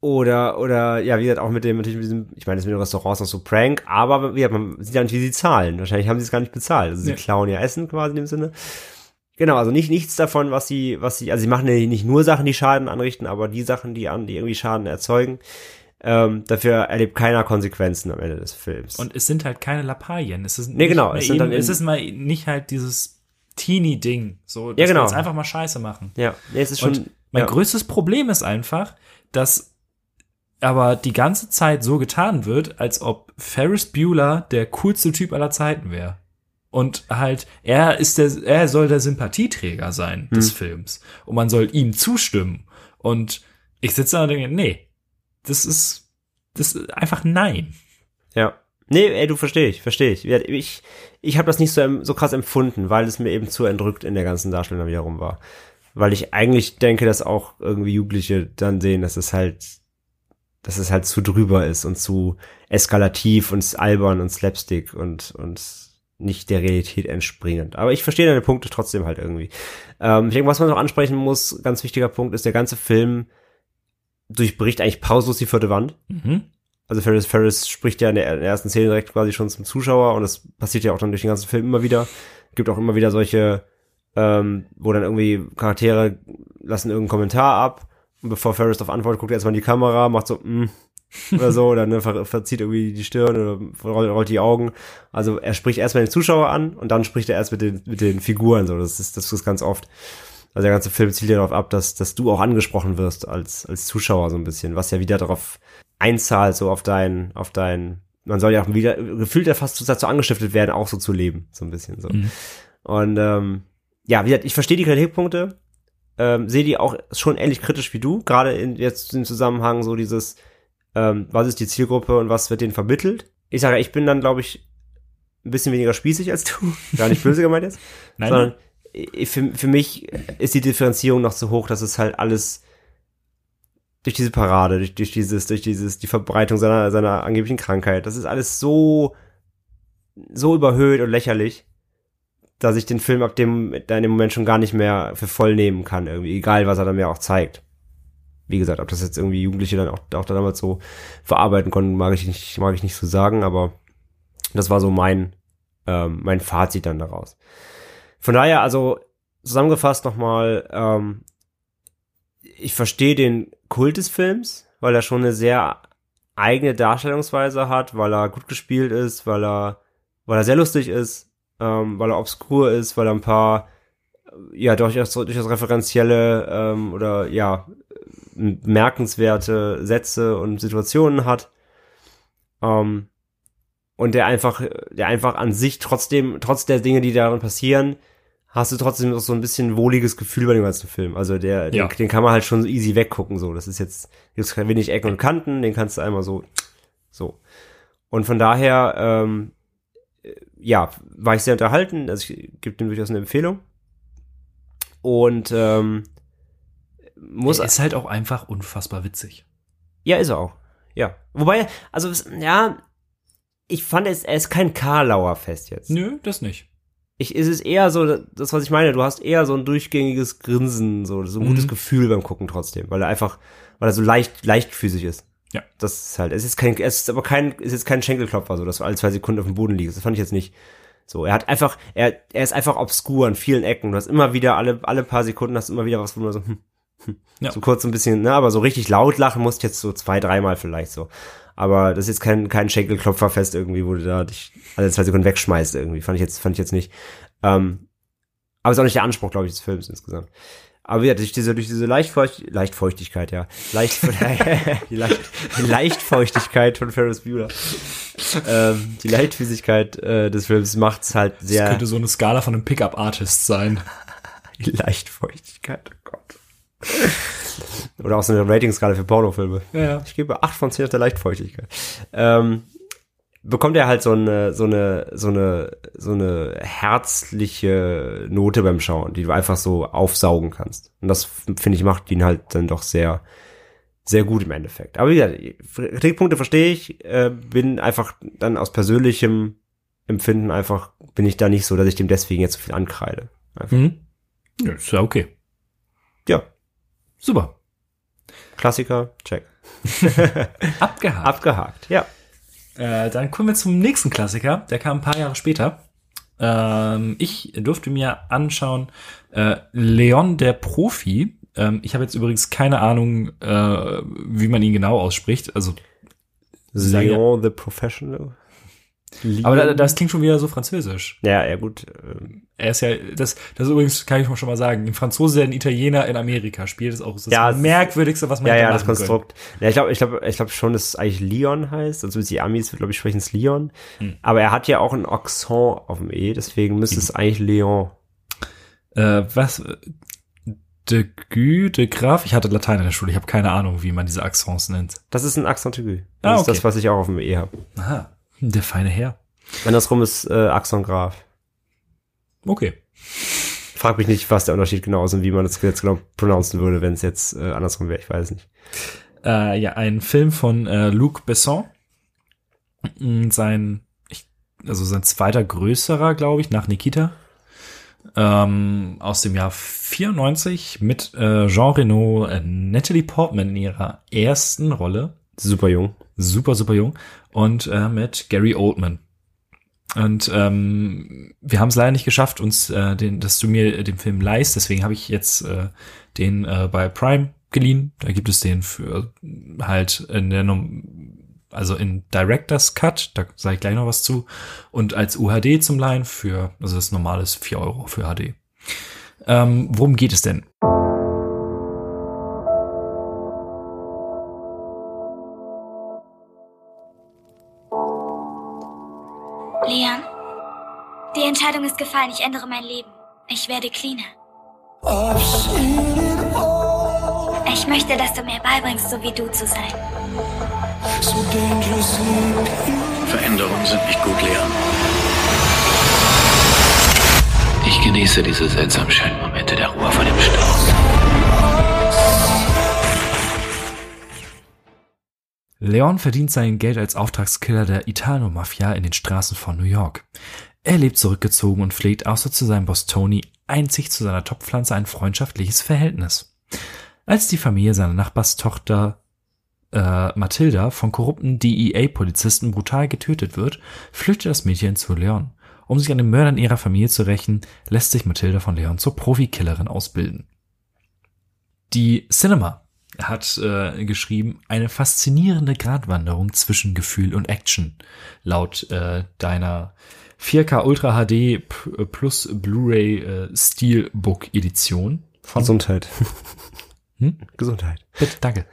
oder, oder, ja, wie gesagt, auch mit dem, natürlich mit diesem, ich meine, das mit den Restaurants noch so Prank, aber wie gesagt, man sieht ja nicht, wie sie zahlen. Wahrscheinlich haben sie es gar nicht bezahlt. Also sie Nee. klauen ja Essen quasi in dem Sinne. Genau, also nicht nichts davon, was sie, was sie, also sie machen ja nicht nur Sachen, die Schaden anrichten, aber die Sachen, die an, die irgendwie Schaden erzeugen. Ähm, dafür erlebt keiner Konsequenzen am Ende des Films. Und es sind halt keine Lappalien. Es ist Nee, genau, es sind eben, es ist mal nicht halt dieses Teenie-Ding. So, dass Ja, genau. wir jetzt einfach mal Scheiße machen. ja, nee, es ist schon. Und mein ja. größtes Problem ist einfach, dass aber die ganze Zeit so getan wird, als ob Ferris Bueller der coolste Typ aller Zeiten wäre. Und halt, er ist der, er soll der Sympathieträger sein des Hm. Films. Und man soll ihm zustimmen. Und ich sitze da und denke, nee, das ist, das ist einfach nein. Ja. Nee, ey, du verstehe ich, verstehe ich. Ich, ich habe das nicht so, so krass empfunden, weil es mir eben zu entrückt in der ganzen Darstellung wiederum war. Weil ich eigentlich denke, dass auch irgendwie Jugendliche dann sehen, dass es halt, dass es halt zu drüber ist und zu eskalativ und albern und slapstick und, und nicht der Realität entspringend. Aber ich verstehe deine Punkte trotzdem halt irgendwie. Ähm, ich denke, was man noch ansprechen muss, ganz wichtiger Punkt ist, der ganze Film durchbricht eigentlich pausenlos die vierte Wand. Mhm. Also Ferris Ferris spricht ja in der, in der ersten Szene direkt quasi schon zum Zuschauer und das passiert ja auch dann durch den ganzen Film immer wieder. Gibt auch immer wieder solche, ähm, wo dann irgendwie Charaktere lassen irgendeinen Kommentar ab und bevor Ferris darauf antwortet, guckt er erstmal in die Kamera, macht so, mm, oder so, oder ne, ver verzieht irgendwie die Stirn oder rollt, rollt die Augen. Also er spricht erstmal den Zuschauer an und dann spricht er erst mit den, mit den Figuren. So, das ist, das ist ganz oft. Also der ganze Film zielt ja darauf ab, dass, dass du auch angesprochen wirst als, als Zuschauer so ein bisschen, was ja wieder darauf einzahlt, so auf dein, auf dein, man soll ja auch wieder, gefühlt ja fast dazu angestiftet werden, auch so zu leben, so ein bisschen so. Mhm. Und ähm, ja, wie gesagt, ich verstehe die Kritikpunkte, ähm, sehe die auch schon ähnlich kritisch wie du, gerade in jetzt im Zusammenhang so dieses, ähm, was ist die Zielgruppe und was wird denen vermittelt. Ich sage, ich bin dann, glaube ich, ein bisschen weniger spießig als du, gar nicht böse gemeint jetzt, Nein, sondern für, für mich ist die Differenzierung noch so hoch, dass es halt alles durch diese Parade, durch, durch dieses, durch dieses, die Verbreitung seiner, seiner angeblichen Krankheit, das ist alles so, so überhöht und lächerlich, dass ich den Film ab dem, in dem Moment schon gar nicht mehr für voll nehmen kann, irgendwie, egal was er dann mir auch zeigt. wie gesagt, ob das jetzt irgendwie Jugendliche dann auch, auch damals so verarbeiten konnten, mag ich nicht, mag ich nicht so sagen, aber das war so mein, ähm, mein Fazit dann daraus. Von daher, also zusammengefasst nochmal, ähm, ich verstehe den Kult des Films, weil er schon eine sehr eigene Darstellungsweise hat, weil er gut gespielt ist, weil er, weil er sehr lustig ist, ähm, weil er obskur ist, weil er ein paar ja durchaus, durchaus referenzielle ähm, oder ja merkenswerte Sätze und Situationen hat. Ähm, und der einfach, der einfach an sich trotzdem, trotz der Dinge, die darin passieren, hast du trotzdem noch so ein bisschen wohliges Gefühl bei dem ganzen Film. Also der, Ja. den, den kann man halt schon so easy weggucken, so. Das ist jetzt, jetzt kein wenig Ecken und Kanten, den kannst du einmal so, so. Und von daher, ähm, ja, war ich sehr unterhalten. Also ich gebe dem durchaus eine Empfehlung. Und ähm, muss Er ist halt auch einfach unfassbar witzig. ja, ist er auch. Ja. Wobei, also, ja, ich fand es, er ist kein Karlauer Fest jetzt. Nö, das nicht. Ich, es ist eher so, das, was ich meine, du hast eher so ein durchgängiges Grinsen, so, so ein gutes Mhm. Gefühl beim Gucken trotzdem, weil er einfach, weil er so leicht, leichtfüßig ist. Ja. Das ist halt, es ist kein, es ist aber kein, es ist kein Schenkelklopfer, so, dass du alle zwei Sekunden auf dem Boden liegst. Das fand ich jetzt nicht. So, er hat einfach, er, er ist einfach obskur an vielen Ecken. Du hast immer wieder, alle, alle paar Sekunden hast du immer wieder was, wo du so, hm, hm, Ja. so kurz ein bisschen, ne, aber so richtig laut lachen musst jetzt so zwei, dreimal vielleicht so. Aber das ist jetzt kein, kein Schenkelklopferfest irgendwie, wo du da dich alle zwei Sekunden wegschmeißt irgendwie. Fand ich jetzt, fand ich jetzt nicht. Ähm, aber ist auch nicht der Anspruch, glaube ich, des Films insgesamt. Aber ja, durch diese, durch diese Leichtfeucht, Leichtfeuchtigkeit, ja. Leicht, die, Leicht, die Leichtfeuchtigkeit von Ferris Bueller. ähm, die Leichtfüßigkeit äh, des Films macht's halt Das sehr. könnte so eine Skala von einem Pickup-Artist sein. Die Leichtfeuchtigkeit, oh Gott. Oder auch so eine Ratingskala für Pornofilme. Ja, ja. Ich gebe 8 von 10 auf der Leichtfeuchtigkeit. Ähm, bekommt er halt so eine, so eine, so eine, so eine herzliche Note beim Schauen, die du einfach so aufsaugen kannst. Und das, finde ich, macht ihn halt dann doch sehr, sehr gut im Endeffekt. Aber wie gesagt, Kritikpunkte verstehe ich, äh, bin einfach dann aus persönlichem Empfinden einfach, bin ich da nicht so, dass ich dem deswegen jetzt so viel ankreide. Einfach. Mhm. Ja, ist ja okay. Super. Klassiker, check. Abgehakt. Abgehakt, ja. Äh, dann kommen wir zum nächsten Klassiker. Der kam ein paar Jahre später. Ähm, ich durfte mir anschauen äh, Leon der Profi. Ähm, ich habe jetzt übrigens keine Ahnung, äh, wie man ihn genau ausspricht. Also, ja- Leon the Professional. Aber da, das klingt schon wieder so französisch. Ja, ja, gut. ähm, Er ist ja, das, das ist übrigens, kann ich mal schon mal sagen, ein Franzose, der ein Italiener in Amerika spielt, ist auch das Ja, ist- merkwürdigste, was man Ja, ja, das können. Konstrukt. Ja, ich glaube, ich glaube, ich glaube schon, dass es eigentlich Leon heißt. Also die Amis, glaube ich, sprechen es Leon. Hm. Aber er hat ja auch ein Accent auf dem E, deswegen müsste es eigentlich Leon. Äh, was? De Gu, de Graf? Ich hatte Latein in der Schule, ich habe keine Ahnung, wie man diese Accents nennt. Das ist ein Accent aigu. Das Ah, ist okay. das, was ich auch auf dem E habe. Aha, der feine Herr. Andersrum ist äh, Accent Graf. Okay. Frag mich nicht, was der Unterschied genau ist und wie man das jetzt genau pronouncen würde, wenn es jetzt äh, andersrum wäre. Ich weiß nicht. Äh, ja, ein Film von äh, Luc Besson. Mm, Sein, ich, also sein zweiter größerer, glaube ich, nach Nikita. Ähm, aus dem Jahr 94 mit äh, Jean Reno, äh, Natalie Portman in ihrer ersten Rolle. Super jung. super, super jung. Und äh, mit Gary Oldman. Und ähm, wir haben es leider nicht geschafft, uns äh, den, dass du mir den Film leist. Deswegen habe ich jetzt äh, den äh, bei Prime geliehen. Da gibt es den für halt in der also in Director's Cut, da sage ich gleich noch was zu. Und als UHD zum Leihen für, also das normale ist 4 Euro für HD. Ähm, worum geht es denn? Ist gefallen. Ich ändere mein Leben. Ich werde cleaner. Ich möchte, dass du mir beibringst, so wie du zu sein. Veränderungen sind nicht gut, Leon. Ich genieße diese seltsam schönen Momente der Ruhe vor dem Stau. Leon verdient sein Geld als Auftragskiller der Italo-Mafia in den Straßen von New York. Er lebt zurückgezogen und pflegt außer zu seinem Boss Tony einzig zu seiner Topfpflanze ein freundschaftliches Verhältnis. Als die Familie seiner Nachbarstochter äh, Mathilda von korrupten DEA-Polizisten brutal getötet wird, flüchtet das Mädchen zu Leon. Um sich an den Mördern ihrer Familie zu rächen, lässt sich Mathilda von Leon zur Profikillerin ausbilden. Die Cinema hat äh, geschrieben, eine faszinierende Gratwanderung zwischen Gefühl und Action. Laut äh, deiner 4K Ultra HD plus Blu-ray äh, Steelbook Edition von Gesundheit. Hm? Gesundheit. Bitte, danke.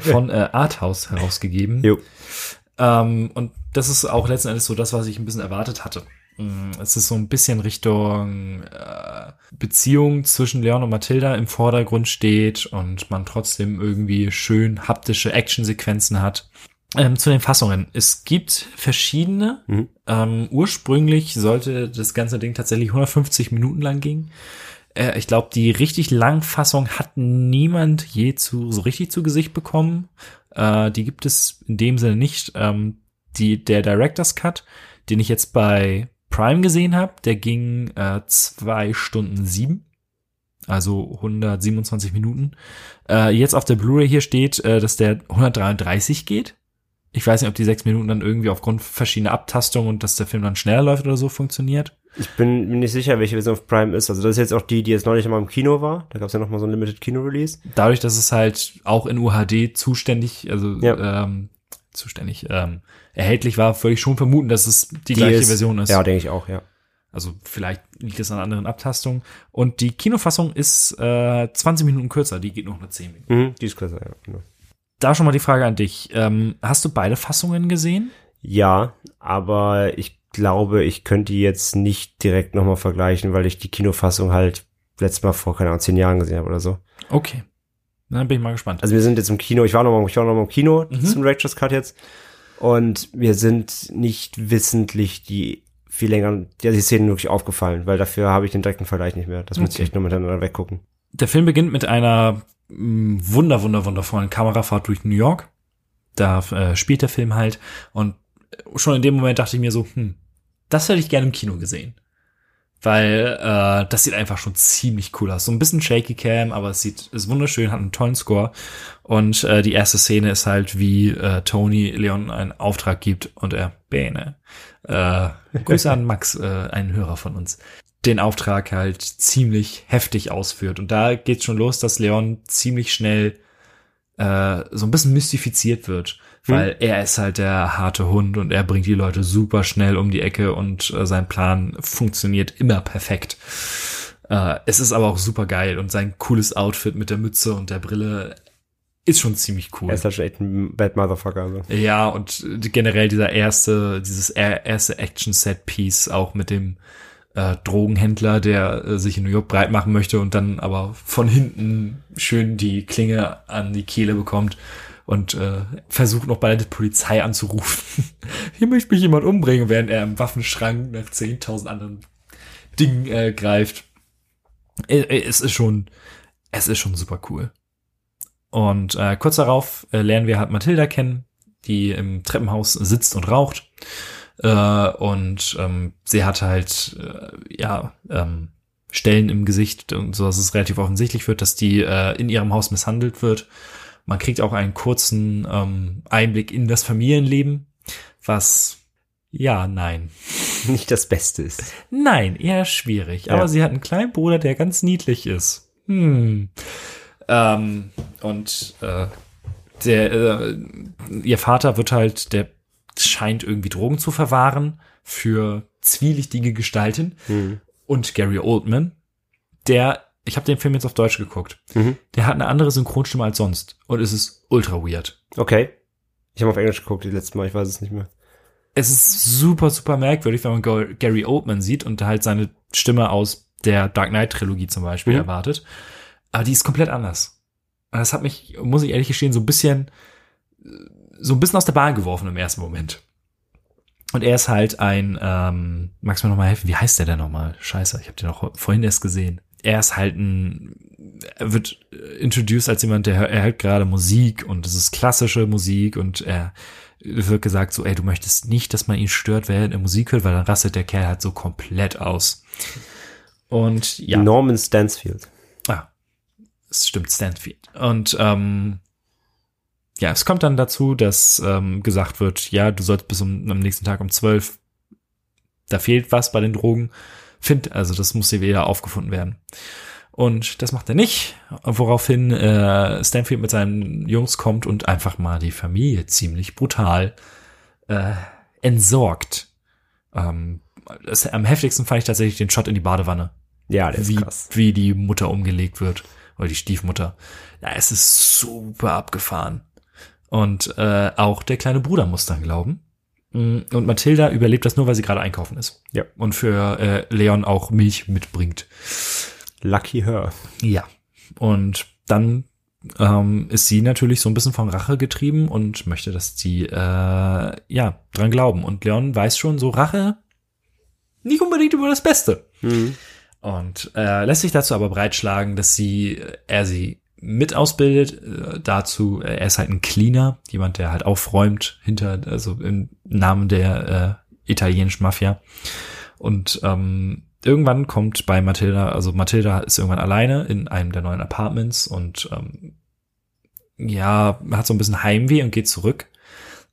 Von äh, Arthouse herausgegeben. Jo. Ähm, und das ist auch letzten Endes so das, was ich ein bisschen erwartet hatte. Mm, es ist so ein bisschen Richtung äh, Beziehung zwischen Leon und Mathilda im Vordergrund steht und man trotzdem irgendwie schön haptische Actionsequenzen hat. Ähm, zu den Fassungen. Es gibt verschiedene. Mhm. Ähm, ursprünglich sollte das ganze Ding tatsächlich 150 Minuten lang gehen. Äh, ich glaube, die richtig langen Fassung hat niemand je zu so richtig zu Gesicht bekommen. Äh, die gibt es in dem Sinne nicht. Ähm, die der Director's Cut, den ich jetzt bei Prime gesehen habe, der ging äh, zwei Stunden sieben. Also 127 Minuten. Äh, jetzt auf der Blu-ray hier steht, äh, dass der 133 geht. Ich weiß nicht, ob die sechs Minuten dann irgendwie aufgrund verschiedener Abtastungen und dass der Film dann schneller läuft oder so funktioniert. Ich bin mir nicht sicher, welche Version auf Prime ist. Also das ist jetzt auch die, die jetzt neulich mal im Kino war. Da gab es ja noch mal so ein Limited Kino Release. Dadurch, dass es halt auch in UHD zuständig, also Ja. ähm, zuständig ähm, erhältlich war, würde ich schon vermuten, dass es die, Die gleiche ist- Version ist. Ja, denke ich auch, ja. Also vielleicht liegt es an anderen Abtastungen. Und die Kinofassung ist äh, 20 Minuten kürzer, die geht noch nur 10 Minuten. Mhm, die ist klasse, ja. Genau. Da schon mal die Frage an dich. Ähm, hast du beide Fassungen gesehen? Ja, aber ich glaube, ich könnte die jetzt nicht direkt nochmal vergleichen, weil ich die Kinofassung halt letztes Mal vor, keine Ahnung, zehn Jahren gesehen habe oder so. Okay. Dann bin ich mal gespannt. Also wir sind jetzt im Kino, ich war noch mal, ich war noch mal im Kino Mhm. zum Director's Cut jetzt und wir sind nicht wissentlich die viel länger, ja, die Szenen wirklich aufgefallen, weil dafür habe ich den direkten Vergleich nicht mehr. Das muss ich Okay. echt nur miteinander weggucken. Der Film beginnt mit einer wunder, wunder, wundervollen Kamerafahrt durch New York. Da äh, spielt der Film halt. Und schon in dem Moment dachte ich mir so, hm, das hätte ich gerne im Kino gesehen. Weil äh, das sieht einfach schon ziemlich cool aus. So ein bisschen shaky cam, aber es sieht ist wunderschön, hat einen tollen Score. Und äh, die erste Szene ist halt, wie äh, Tony Leon einen Auftrag gibt und er Bene. Äh, Grüße an Max, äh, einen Hörer von uns den Auftrag halt ziemlich heftig ausführt. Und da geht's schon los, dass Leon ziemlich schnell äh, so ein bisschen mystifiziert wird, weil er ist halt der harte Hund und er bringt die Leute super schnell um die Ecke und äh, sein Plan funktioniert immer perfekt. Äh, es ist aber auch super geil und sein cooles Outfit mit der Mütze und der Brille ist schon ziemlich cool. Er ist halt schon echt ein Bad Motherfucker. Also. Ja, und generell dieser erste, dieses er- erste Action-Set-Piece auch mit dem äh, Drogenhändler, der äh, sich in New York breit machen möchte und dann aber von hinten schön die Klinge an die Kehle bekommt und äh, versucht noch bei der Polizei anzurufen. Hier möchte mich jemand umbringen, während er im Waffenschrank nach 10.000 anderen Dingen äh, greift. Äh, äh, Es ist schon, es ist schon super cool. Und äh, kurz darauf äh, lernen wir halt Mathilda kennen, die im Treppenhaus sitzt und raucht. Äh, und ähm, sie hat halt, äh, ja, ähm, Stellen im Gesicht und so, dass es relativ offensichtlich wird, dass die äh, in ihrem Haus misshandelt wird. Man kriegt auch einen kurzen ähm, Einblick in das Familienleben, was, ja, nein. Nicht das Beste ist. Nein, eher schwierig. Ja. Aber sie hat einen kleinen Bruder, der ganz niedlich ist. Hm. Ähm, und äh, der, äh, ihr Vater wird halt, der scheint irgendwie Drogen zu verwahren für zwielichtige Gestalten. Mhm. Und Gary Oldman, der, ich habe den Film jetzt auf Deutsch geguckt, Mhm. der hat eine andere Synchronstimme als sonst. Und es ist ultra weird. Okay. Ich habe auf Englisch geguckt die letzte Mal, ich weiß es nicht mehr. es ist super, super merkwürdig, wenn man Gary Oldman sieht und halt seine Stimme aus der Dark Knight Trilogie zum Beispiel Mhm. erwartet. Aber die ist komplett anders. Und Das hat mich, muss ich ehrlich gestehen, so ein bisschen, so ein bisschen aus der Bahn geworfen im ersten Moment. Und er ist halt ein, ähm, magst du mir nochmal helfen? Wie heißt der denn nochmal? Scheiße, ich habe den auch vorhin erst gesehen. Er ist halt ein, er wird äh, introduced als jemand, der hör- er hört gerade Musik und es ist klassische Musik und er wird gesagt so, ey, du möchtest nicht, dass man ihn stört, während er Musik hört, weil dann rastet der Kerl halt so komplett aus. Und ja, Norman Stansfield. ah, es stimmt, Stanfield. Und ähm, ja, es kommt dann dazu, dass ähm, gesagt wird, ja, du sollst bis um, am nächsten Tag um zwölf, da fehlt was bei den Drogen. Find, also das muss hier wieder aufgefunden werden. Und das macht er nicht, woraufhin äh, Stanfield mit seinen Jungs kommt und einfach mal die Familie ziemlich brutal äh, entsorgt. Ähm, das, am heftigsten fand ich tatsächlich den Shot in die Badewanne. Ja, der ist wie, krass. wie die Mutter umgelegt wird. Oder die Stiefmutter. Ja, es ist super abgefahren. Und äh, auch der kleine Bruder muss dann glauben. Mm, Und Mathilda überlebt das nur, weil sie gerade einkaufen ist. Ja. Und für äh, Leon auch Milch mitbringt. Lucky her. Ja. Und dann ähm, ist sie natürlich so ein bisschen von Rache getrieben und möchte, dass die äh, ja dran glauben. Und Leon weiß schon, so Rache nicht unbedingt über das Beste. Mhm. Und äh, lässt sich dazu aber breitschlagen, dass sie, er sie mit ausbildet. Äh, dazu, äh, er ist halt ein Cleaner, jemand, der halt aufräumt hinter, also im Namen der äh, italienischen Mafia. Und ähm, irgendwann kommt bei Matilda, also Matilda ist irgendwann alleine in einem der neuen Apartments und ähm, ja, hat so ein bisschen Heimweh und geht zurück.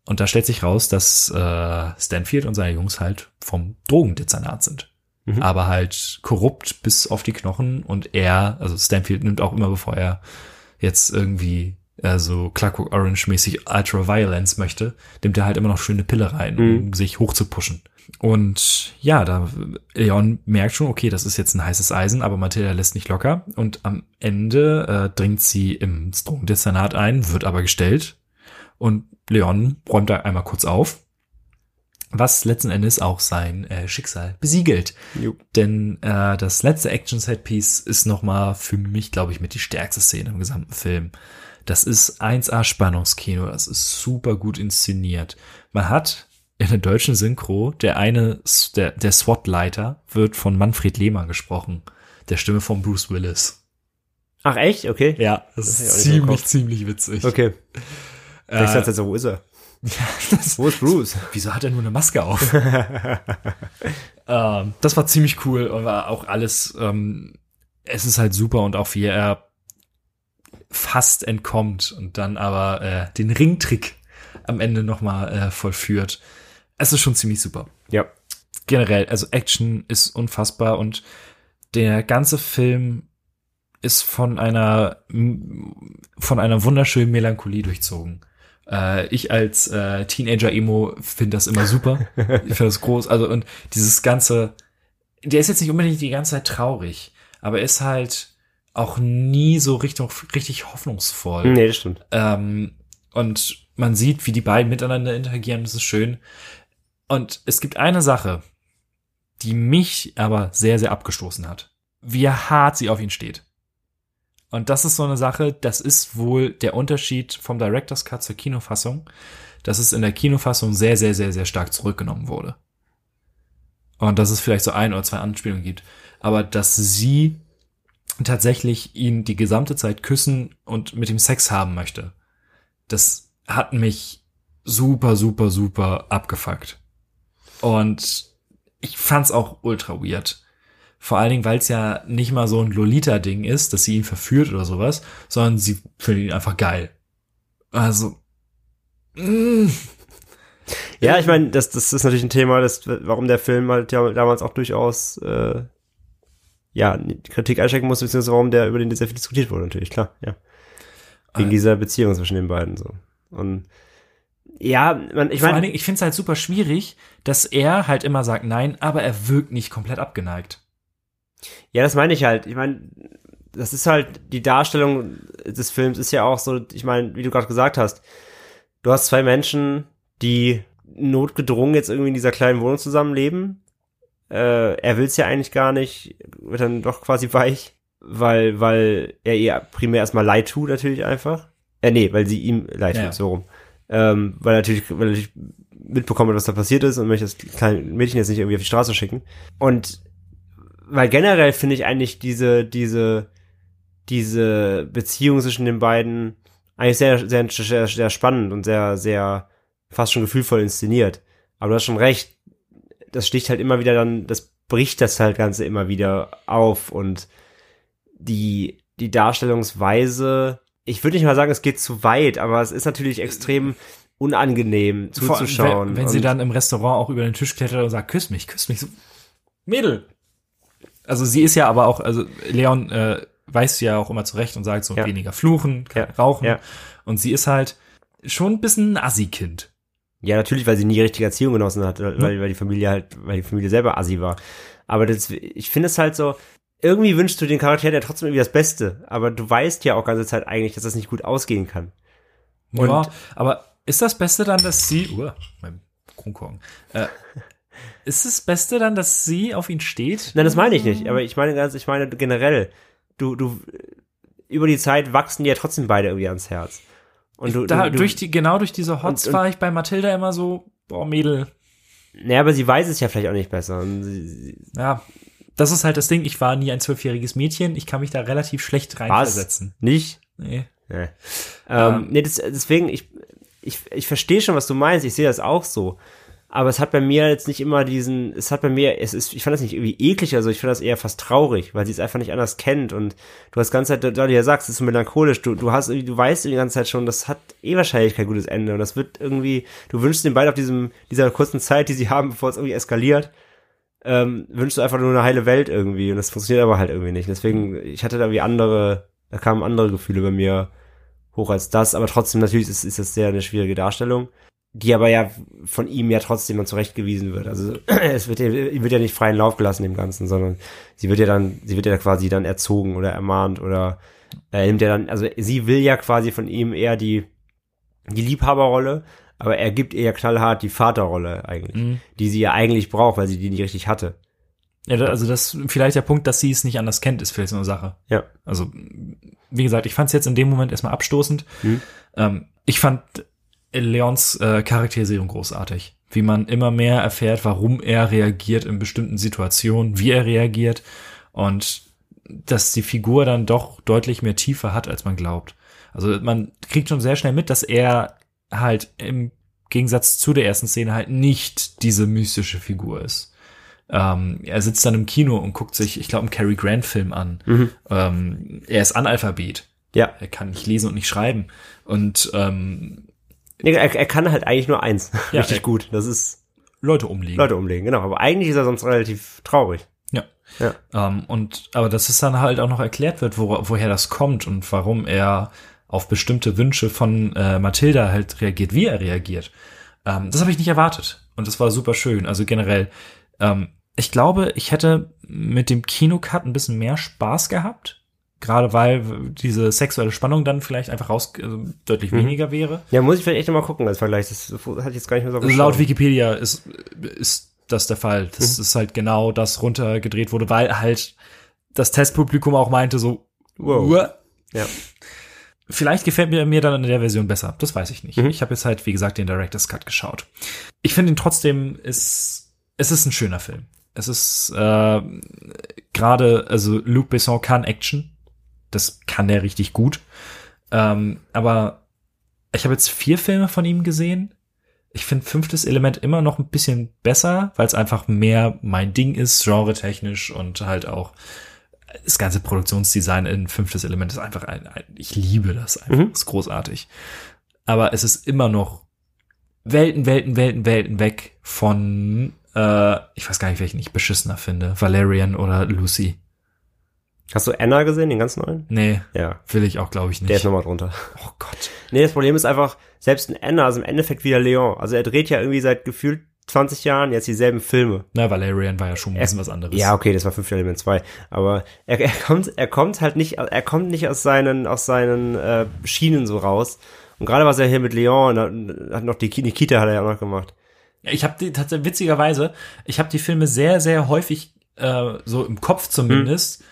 Und da stellt sich raus, dass äh, Stanfield und seine Jungs halt vom Drogendezernat sind. Mhm. Aber halt korrupt bis auf die Knochen und er, also Stanfield nimmt auch immer, bevor er jetzt irgendwie äh, so Clockwork Orange mäßig Ultra Violence möchte, nimmt er halt immer noch schöne Pille rein, um Mhm. sich hochzupushen. Und ja, da Leon merkt schon, okay, das ist jetzt ein heißes Eisen, aber Matilda lässt nicht locker. Und am Ende äh, dringt sie im Drogendezernat ein, wird aber gestellt. Und Leon räumt da einmal kurz auf. Was letzten Endes auch sein äh, Schicksal besiegelt. Jo. Denn äh, das letzte Action-Set-Piece ist nochmal für mich, glaube ich, mit die stärkste Szene im gesamten Film. Das ist 1A Spannungskino, das ist super gut inszeniert. Man hat in der deutschen Synchro, der eine, der, der SWAT-Leiter wird von Manfred Lehmann gesprochen, der Stimme von Bruce Willis. Ach echt? Okay. Ja, das, Das ist ziemlich, ziemlich witzig. Okay. Äh, Ich dachte, so, wo ist er? Das, Wo ist Bruce? wieso hat er nur eine Maske auf? ähm, das war ziemlich cool, aber auch alles, ähm, es ist halt super und auch wie er fast entkommt und dann aber äh, den Ringtrick am Ende nochmal äh, vollführt. Es ist schon ziemlich super. ja. Generell, also Action ist unfassbar und der ganze Film ist von einer von einer wunderschönen Melancholie durchzogen. Äh, ich als äh, Teenager-Emo finde das immer super. ich finde das groß. Also und dieses ganze, der ist jetzt nicht unbedingt die ganze Zeit traurig, aber er ist halt auch nie so richtig, richtig hoffnungsvoll. Nee, das stimmt. Ähm, und man sieht, wie die beiden miteinander interagieren, das ist schön. Und es gibt eine Sache, die mich aber sehr, sehr abgestoßen hat. Wie hart sie auf ihn steht. Und das ist so eine Sache, das ist wohl der Unterschied vom Director's Cut zur Kinofassung, dass es in der Kinofassung sehr, sehr, sehr, sehr stark zurückgenommen wurde. Und dass es vielleicht so ein oder zwei Anspielungen gibt. Aber dass sie tatsächlich ihn die gesamte Zeit küssen und mit ihm Sex haben möchte, das hat mich super, super, super abgefuckt. Und ich fand's auch ultra weird. Vor allen Dingen, weil es ja nicht mal so ein Lolita-Ding ist, dass sie ihn verführt oder sowas, sondern sie findet ihn einfach geil. Also, mm, Ja, ich meine, das, das ist natürlich ein Thema, das, warum der Film halt ja damals auch durchaus äh, ja, Kritik einstecken muss, beziehungsweise warum der über den sehr viel diskutiert wurde, natürlich, klar, ja. Wegen Äh. dieser Beziehung zwischen den beiden so. Und ja, man, ich vor allen meine, Dingen, ich find's halt super schwierig, dass er halt immer sagt nein, aber er wirkt nicht komplett abgeneigt. Ja, das meine ich halt. Ich meine, das ist halt die Darstellung des Films ist ja auch so, ich meine, wie du gerade gesagt hast, du hast zwei Menschen, die notgedrungen jetzt irgendwie in dieser kleinen Wohnung zusammenleben. Äh, er will's ja eigentlich gar nicht, wird dann doch quasi weich, weil, weil er ihr primär erstmal leid tut, natürlich einfach. Äh, nee, weil sie ihm leid tut, ja. so rum. Ähm, weil natürlich, weil er natürlich mitbekommen hat, was da passiert ist und möchte das kleine Mädchen jetzt nicht irgendwie auf die Straße schicken. Und weil generell finde ich eigentlich diese, diese, diese Beziehung zwischen den beiden eigentlich sehr, sehr, sehr, sehr spannend und sehr, sehr fast schon gefühlvoll inszeniert. Aber du hast schon recht, das sticht halt immer wieder dann, das bricht das halt Ganze immer wieder auf und die die Darstellungsweise, ich würde nicht mal sagen, es geht zu weit, aber es ist natürlich extrem unangenehm Vor allem, zuzuschauen. Wenn, wenn sie dann im Restaurant auch über den Tisch klettert und sagt, küss mich, küss mich. So, Mädel. Also sie ist ja aber auch, also Leon äh, weist sie ja auch immer zurecht und sagt so Ja. weniger fluchen, Ja. rauchen. Ja. Und sie ist halt schon ein bisschen ein Assi-Kind. Ja, natürlich, weil sie nie richtige Erziehung genossen hat, weil, weil die Familie halt, weil die Familie selber assi war. Aber das, ich finde es halt so, irgendwie wünschst du den Charakter ja trotzdem irgendwie das Beste, aber du weißt ja auch ganze Zeit eigentlich, dass das nicht gut ausgehen kann. Und- ja, aber ist das Beste dann, dass sie, uh, mein Kronkorken, äh, ist das Beste dann, dass sie auf ihn steht? Nein, das meine ich nicht, aber ich meine ganz, ich meine generell, du, du, über die Zeit wachsen die ja trotzdem beide irgendwie ans Herz. Und du, da, du, du durch die, genau durch diese Hots und- war ich bei Mathilda immer so, boah, Mädel, naja, aber sie weiß es ja vielleicht auch nicht besser. Und sie, sie, ja. Das ist halt das Ding, ich war nie ein zwölfjähriges Mädchen, ich kann mich da relativ schlecht was? reinversetzen. Nicht? Nee. Nee. Ähm, Ähm. nee, das, deswegen, ich, ich, ich verstehe schon, was du meinst, ich sehe das auch so. Aber es hat bei mir jetzt nicht immer diesen, es hat bei mir, es ist, ich fand das nicht irgendwie eklig, also ich fand das eher fast traurig, weil sie es einfach nicht anders kennt und du hast die ganze Zeit, da du ja sagst, es ist so melancholisch, du, du hast, irgendwie- du weißt die ganze Zeit schon, das hat eh wahrscheinlich kein gutes Ende und das wird irgendwie, du wünschst den beiden auf diesem, dieser kurzen Zeit, die sie haben, bevor es irgendwie eskaliert, ähm, wünschst du einfach nur eine heile Welt irgendwie und das funktioniert aber halt irgendwie nicht. Deswegen, ich hatte da irgendwie andere, da kamen andere Gefühle bei mir hoch als das, aber trotzdem natürlich ist, ist das sehr eine schwierige Darstellung, die aber ja von ihm ja trotzdem dann zurechtgewiesen wird. Also es wird ja, wird ja nicht freien Lauf gelassen dem Ganzen, sondern sie wird ja dann, sie wird ja quasi dann erzogen oder ermahnt oder er nimmt ja dann, also sie will ja quasi von ihm eher die, die Liebhaberrolle, aber er gibt ihr ja knallhart die Vaterrolle eigentlich, Mhm. die sie ja eigentlich braucht, weil sie die nicht richtig hatte. Ja, also das vielleicht der Punkt, dass sie es nicht anders kennt, ist vielleicht so eine Sache. Ja. Also, wie gesagt, ich fand es jetzt in dem Moment erstmal abstoßend. Mhm. Ähm, ich fand Leons äh, Charakterisierung großartig. Wie man immer mehr erfährt, warum er reagiert in bestimmten Situationen, wie er reagiert und dass die Figur dann doch deutlich mehr Tiefe hat, als man glaubt. Also man kriegt schon sehr schnell mit, dass er halt im Gegensatz zu der ersten Szene halt nicht diese mystische Figur ist. Ähm, er sitzt dann im Kino und guckt sich, ich glaube, einen Cary Grant Film an. Mhm. Ähm, er ist Analphabet. Ja. Er kann nicht lesen und nicht schreiben. Und ähm, Er, er kann halt eigentlich nur eins. Ja, richtig er- gut. Das ist Leute umlegen. Leute umlegen, genau. Aber eigentlich ist er sonst relativ traurig. Ja. Ja. Ähm, und aber dass es dann halt auch noch erklärt wird, wo, woher das kommt und warum er auf bestimmte Wünsche von äh, Mathilda halt reagiert, wie er reagiert. Ähm, das habe ich nicht erwartet. Und das war super schön. Also generell, ähm, ich glaube, ich hätte mit dem Kinocut ein bisschen mehr Spaß gehabt. Gerade weil diese sexuelle Spannung dann vielleicht einfach raus also deutlich Mhm. weniger wäre. Ja, muss ich vielleicht echt noch mal gucken als Vergleich. Das ich jetzt gar nicht mehr so laut. Wikipedia ist, ist das der Fall. Das Mhm. ist halt genau das runtergedreht wurde, weil halt das Testpublikum auch meinte so, Wow. "Uah." Ja. Vielleicht gefällt mir, mir dann in der Version besser. Das weiß ich nicht. Mhm. Ich habe jetzt halt, wie gesagt, den Director's Cut geschaut. Ich finde ihn trotzdem, ist, es ist ein schöner Film. Es ist äh, gerade, also Luc Besson kann Action. Das kann er richtig gut. Ähm, aber ich habe jetzt vier Filme von ihm gesehen. Ich finde fünftes Element immer noch ein bisschen besser, weil es einfach mehr mein Ding ist, genre-technisch und halt auch das ganze Produktionsdesign in fünftes Element ist einfach ein, ein ich liebe das einfach, Mhm. ist großartig. Aber es ist immer noch Welten, Welten, Welten, Welten weg von, äh, ich weiß gar nicht, welchen ich beschissener finde, Valerian oder Lucy. Hast du Anna gesehen, den ganz neuen? Nee, Ja. will ich auch, glaube ich, nicht. Der ist nochmal drunter. oh Gott. Nee, das Problem ist einfach, selbst ein Anna ist im Endeffekt wieder Leon. Also er dreht ja irgendwie seit gefühlt 20 Jahren jetzt dieselben Filme. Na, Valerian war ja schon ein bisschen was anderes. Ja, okay, das war fünf Element 2. Aber er, er kommt, er kommt halt nicht, er kommt nicht aus seinen, aus seinen äh, Schienen so raus. Und gerade was er hier mit Leon, hat, hat noch die Ki- Nikita hat er ja auch noch gemacht. Ich habe die tatsächlich witzigerweise, ich habe die Filme sehr, sehr häufig äh, so im Kopf zumindest.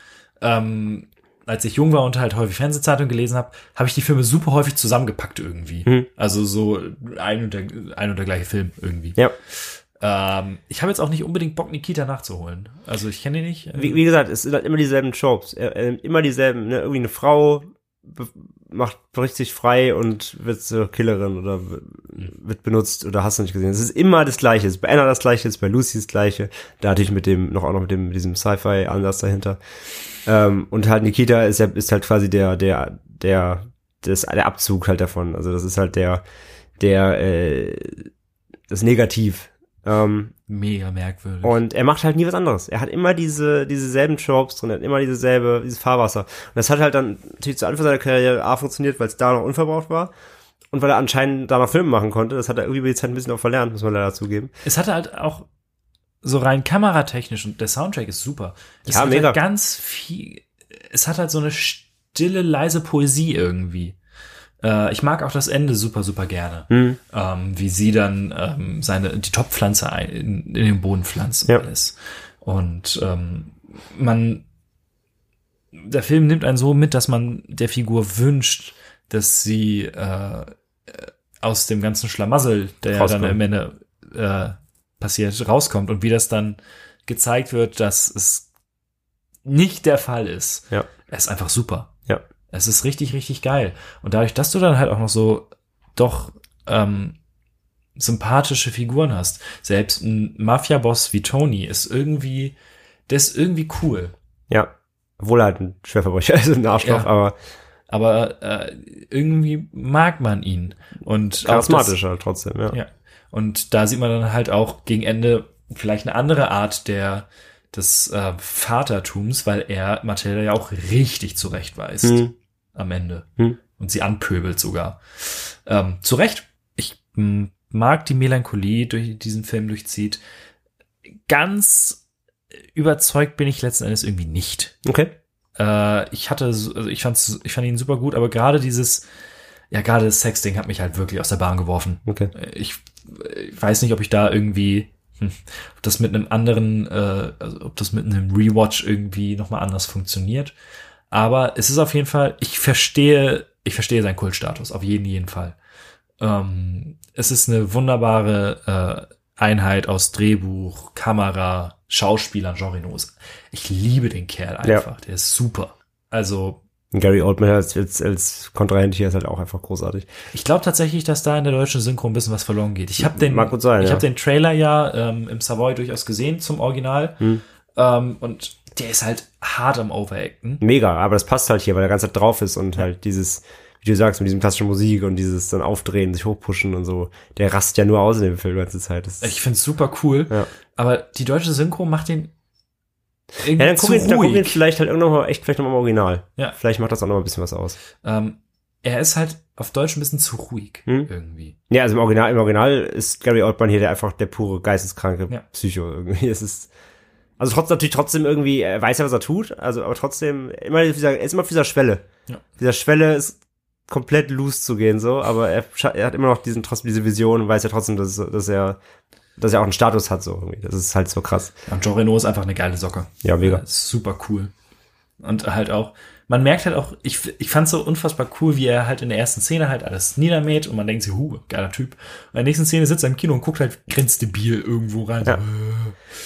Ähm, als ich jung war und halt häufig Fernsehzeitung gelesen habe, habe ich die Filme super häufig zusammengepackt irgendwie. Mhm. Also so ein und, der, ein und der gleiche Film irgendwie. Ja. Ähm, ich habe jetzt auch nicht unbedingt Bock, Nikita nachzuholen. Also ich kenne ihn nicht. Wie, wie gesagt, es sind halt immer dieselben Tropes. Er nimmt immer dieselben, ne? Irgendwie eine Frau macht, bricht sich frei und wird zur Killerin oder wird benutzt oder hast du nicht gesehen. Es ist immer das Gleiche. Es ist bei Anna das Gleiche, es ist bei Lucy das Gleiche. Da hatte ich mit dem, noch auch noch mit dem, mit diesem Sci-Fi-Ansatz dahinter. Ähm, und halt Nikita ist ja, ist halt quasi der, der, der, das, der Abzug halt davon. Also das ist halt der, der, äh, das Negativ. Ähm, Mega merkwürdig. und er macht halt nie was anderes. Er hat immer diese, diese selben Tropes drin, er hat immer dieselbe, dieses Fahrwasser. Und das hat halt dann natürlich zu Anfang seiner Karriere A funktioniert, weil es da noch unverbraucht war. Und weil er anscheinend da noch Filme machen konnte. Das hat er irgendwie über die Zeit ein bisschen auch verlernt, muss man leider zugeben. es hatte halt auch so rein kameratechnisch und der Soundtrack ist super. Es Ja, hat mega. Halt ganz viel, es hat halt so eine stille, leise Poesie irgendwie. Äh, ich mag auch das Ende super, super gerne. Hm. Ähm, wie sie dann ähm, seine, die Topfpflanze in, in den Boden pflanzt und Ja. alles. Und ähm, man, der Film nimmt einen so mit, dass man der Figur wünscht, dass sie äh, aus dem ganzen Schlamassel, der ja dann Rauskommt. am Ende äh, passiert, rauskommt und wie das dann gezeigt wird, dass es nicht der Fall ist. Ja. Er ist einfach super. Ja. Es ist richtig, richtig geil. Und dadurch, dass du dann halt auch noch so doch ähm, sympathische Figuren hast, selbst ein Mafia-Boss wie Tony ist irgendwie, der ist irgendwie cool. Ja. Obwohl halt ein Schwerverbrecher ist, ein Arschloch, Ja. aber Aber äh, irgendwie mag man ihn. Und charismatisch halt trotzdem, ja. Ja. Und da sieht man dann halt auch gegen Ende vielleicht eine andere Art der des äh, Vatertums, weil er Matilda ja auch richtig zurechtweist Hm. Am Ende. Hm. Und sie anpöbelt sogar. Ähm, zu Recht. Ich mag die Melancholie, durch diesen Film durchzieht. Ganz überzeugt bin ich letzten Endes irgendwie nicht. Okay. Äh, ich hatte, so- also ich fand's, ich fand ihn super gut, aber gerade dieses, ja, gerade das Sexding hat mich halt wirklich aus der Bahn geworfen. Okay. Ich, ich weiß nicht, ob ich da irgendwie, hm, ob das mit einem anderen, äh, also ob das mit einem Rewatch irgendwie nochmal anders funktioniert. Aber es ist auf jeden Fall, ich verstehe, ich verstehe seinen Kultstatus, auf jeden, jeden Fall. Ähm, es ist eine wunderbare äh, Einheit aus Drehbuch, Kamera, Schauspielern, Jean Reno. Ich liebe den Kerl Ja. einfach. Der ist super. Also, Gary Oldman als, als, als Kontrahent hier ist halt auch einfach großartig. ich glaube tatsächlich, dass da in der deutschen Synchro ein bisschen was verloren geht. Ich habe den, Mag gut sein, ich ja. habe den Trailer ja ähm, im Savoy durchaus gesehen zum Original. Hm. Ähm, und der ist halt hart am Overacten. Mega, aber das passt halt hier, weil der ganze Zeit drauf ist und halt dieses, wie du sagst, mit diesem klassischen Musik und dieses dann Aufdrehen, sich hochpushen und so. Der rastet ja nur aus in dem Film die ganze Zeit. Das Ich find's super cool. Ja. Aber die deutsche Synchro macht den irgendwie ja, dann zu guck ihn, dann guck ihn vielleicht halt irgendwann mal echt vielleicht noch mal im Original. Ja. Vielleicht macht das auch noch mal ein bisschen was aus. Ähm, er ist halt auf Deutsch ein bisschen zu ruhig Hm? irgendwie. Ja, also im Original, im Original ist Gary Oldman hier der einfach der pure geisteskranke Ja. Psycho irgendwie. Es ist also trotz, natürlich trotzdem irgendwie, er weiß ja, was er tut, also aber trotzdem immer dieser, er ist immer auf dieser Schwelle. Ja. Dieser Schwelle ist komplett loose zu gehen so, aber er, er hat immer noch diesen trotzdem diese Vision und weiß ja trotzdem, dass, dass er dass er auch einen Status hat so irgendwie. Das ist halt so krass. Und Jean Reno ist einfach eine geile Socke. Ja, mega. Ja, ist super cool. Und halt auch, man merkt halt auch, ich, ich fand so unfassbar cool, wie er halt in der ersten Szene halt alles niedermäht und man denkt sich, hu, geiler Typ. Und in der nächsten Szene sitzt er im Kino und guckt halt grenzdebil irgendwo rein. Ja.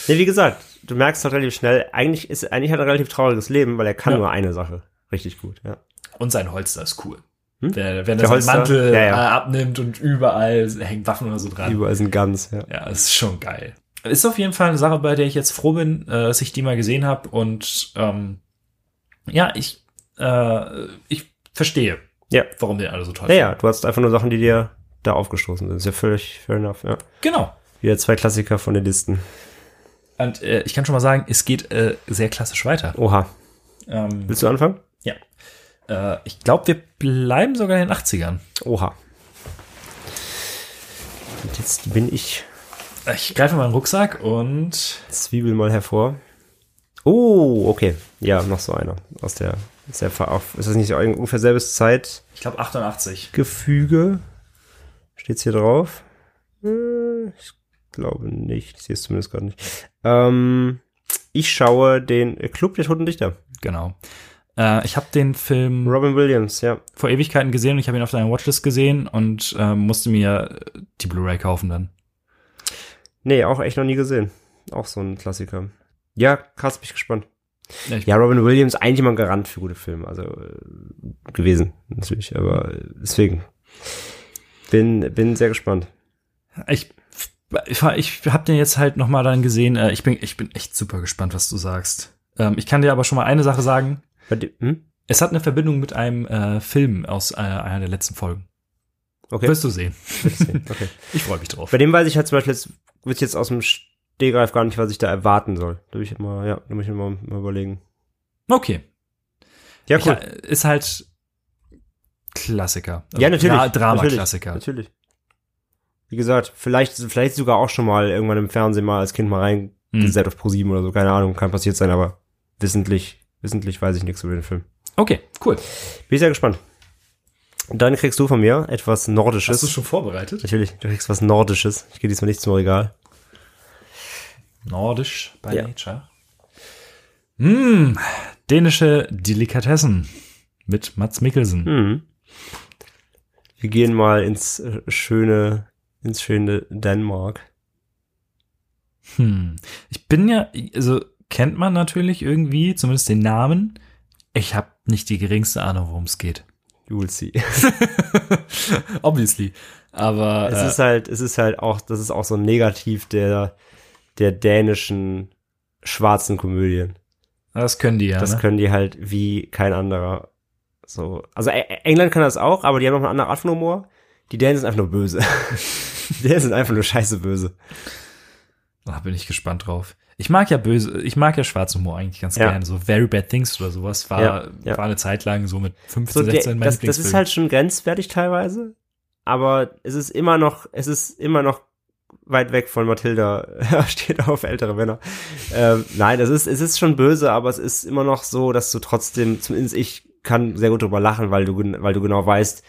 So, Ja, wie gesagt, du merkst halt relativ schnell, eigentlich ist eigentlich hat er ein relativ trauriges Leben, weil er kann Ja. nur eine Sache richtig gut, ja. Und sein Holster ist cool. Hm? Der, wenn er seinen Holster? Mantel Ja, ja. Äh, abnimmt und überall hängen Waffen oder so dran. Überall sind Guns, ja. Ja, ist schon geil. Ist auf jeden Fall eine Sache, bei der ich jetzt froh bin, äh, dass ich die mal gesehen habe. Und ähm, ja, ich, äh, ich verstehe, Ja. warum den alle so toll Ja, ja, du hast einfach nur Sachen, die dir da aufgestoßen sind. ist ja völlig fair enough, ja. Genau. Wieder zwei Klassiker von den Listen. Und äh, ich kann schon mal sagen, es geht äh, sehr klassisch weiter. Oha. Ähm, Willst du anfangen? ja. Äh, ich glaube, wir bleiben sogar in den 80ern. Oha. Und jetzt bin ich Ich greife meinen Rucksack und Zwiebel mal hervor. Oh, okay. Ja, noch so einer. Aus der, aus der ist das nicht ungefähr selbes Zeitgefüge? ich glaube 88. Steht's hier drauf? Äh, Ich glaube nicht. Ich sehe es zumindest gerade nicht. Ähm, ich schaue den Club der Toten Dichter. Genau. Äh, ich habe den Film Robin Williams, ja. vor Ewigkeiten gesehen und ich habe ihn auf deiner Watchlist gesehen und äh, musste mir äh, die Blu-ray kaufen dann. Nee, auch echt noch nie gesehen. Auch so ein Klassiker. Ja, krass, bin ich gespannt. Ja, ich- Ja, Robin Williams, eigentlich immer ein Garant für gute Filme. Also äh, gewesen, natürlich, aber äh, deswegen. Bin, bin sehr gespannt. Ich, ich, ich habe den jetzt halt noch mal dann gesehen. Äh, ich bin, ich bin echt super gespannt, was du sagst. Ähm, ich kann dir aber schon mal eine Sache sagen. Hm? Es hat eine Verbindung mit einem äh, Film aus äh, einer der letzten Folgen. Okay. Wirst du sehen. okay. Ich freue mich drauf. Bei dem weiß ich halt zum Beispiel, jetzt wird ich jetzt aus dem Stehgreif gar nicht, was ich da erwarten soll. Da muss ich mal, ja, da muss ich mal, mal überlegen. Okay. Ja, Ich, cool. äh, ist halt Klassiker. Ja, natürlich. Dra Drama-Klassiker. Natürlich, natürlich. Wie gesagt, vielleicht, vielleicht sogar auch schon mal irgendwann im Fernsehen mal als Kind mal reingesetzt auf Pro7 oder so. Keine Ahnung, kann passiert sein, aber wissentlich, wissentlich weiß ich nichts über den Film. Okay, cool. Bin ich sehr gespannt. Dann kriegst du von mir etwas Nordisches. Hast du schon vorbereitet? Natürlich, du kriegst was Nordisches. Ich gehe diesmal nicht zum Regal. Nordisch by Ja. Nature. Mm, dänische Delikatessen mit Mats Mikkelsen. Mhm. Wir gehen mal ins äh, schöne, ins schöne Dänemark. Hm. Ich bin ja, also kennt man natürlich irgendwie, zumindest den Namen. Ich habe nicht die geringste Ahnung, worum es geht. You will see. Obviously. Aber Es äh, ist halt, es ist halt auch, das ist auch so ein Negativ der, der dänischen schwarzen Komödien. das können die ja. Das ne? können die halt wie kein anderer. So, also England kann das auch, aber die haben noch eine andere Art von Humor. Die Dänen sind einfach nur böse. die Dänen sind einfach nur scheiße böse. Da bin ich gespannt drauf. Ich mag ja böse, ich mag ja schwarzen Humor eigentlich ganz Ja. gerne. So Very Bad Things oder sowas war, Ja, ja. war eine Zeit lang so mit 15, So, der, 16 mein das, das ist halt schon grenzwertig teilweise, aber es ist immer noch, es ist immer noch weit weg von Mathilda steht auf ältere Männer. Ähm, nein, es ist, es ist schon böse, aber es ist immer noch so, dass du trotzdem, zumindest ich kann sehr gut drüber lachen, weil du, weil du genau weißt,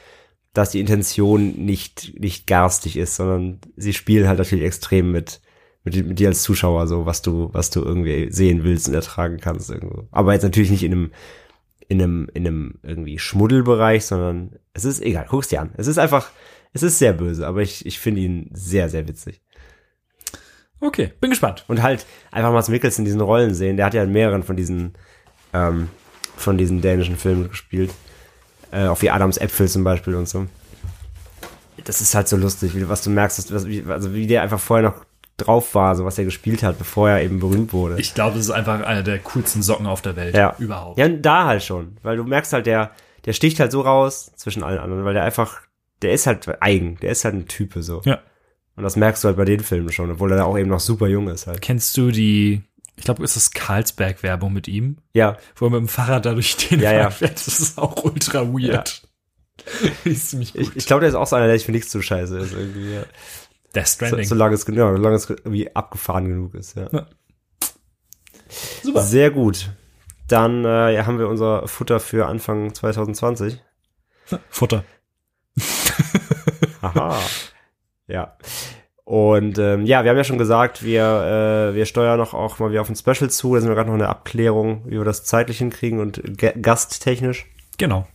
dass die Intention nicht, nicht garstig ist, sondern sie spielen halt natürlich extrem mit, mit, mit dir als Zuschauer so, was du, was du irgendwie sehen willst und ertragen kannst irgendwo. Aber jetzt natürlich nicht in einem, in einem, in einem irgendwie Schmuddelbereich, sondern es ist egal, guck's dir an. Es ist einfach, es ist sehr böse, aber ich, ich finde ihn sehr, sehr witzig. okay, bin gespannt. Und halt einfach mal Mikkelsen in diesen Rollen sehen. Der hat ja in mehreren von diesen, ähm, von diesen dänischen Filmen gespielt. Äh, auch wie Adams Äpfel zum Beispiel und so. Das ist halt so lustig, wie, was du merkst, was, wie, also wie der einfach vorher noch drauf war, so was er gespielt hat, bevor er eben berühmt wurde. Ich glaube, das ist einfach einer der coolsten Socken auf der Welt. Ja. Überhaupt. Ja, da halt schon, weil du merkst halt, der, der sticht halt so raus zwischen allen anderen, weil der einfach, der ist halt eigen, der ist halt ein Type so. Ja. Und das merkst du halt bei den Filmen schon, obwohl er da auch eben noch super jung ist halt. Kennst du die, ich glaube, ist das Karlsberg-Werbung mit ihm? Ja, Wo er mit dem Fahrrad da durch den Ja, ja. Fährt. Das ist auch ultra weird. Die ist ziemlich gut. ich, ich glaube, der ist auch so einer, der sich für nichts zu scheiße ist irgendwie. Ja. So, Stranding. solange es, genau, solange es irgendwie abgefahren genug ist, ja. Ja. Super. Sehr gut. Dann äh, ja, haben wir unser Futter für Anfang 2020. Futter. Aha. ja. Und ähm, ja, wir haben ja schon gesagt, wir, äh, wir steuern noch auch mal wieder auf ein Special zu. Da sind wir gerade noch in der Abklärung, wie wir das zeitlich hinkriegen und ga- gasttechnisch. Genau.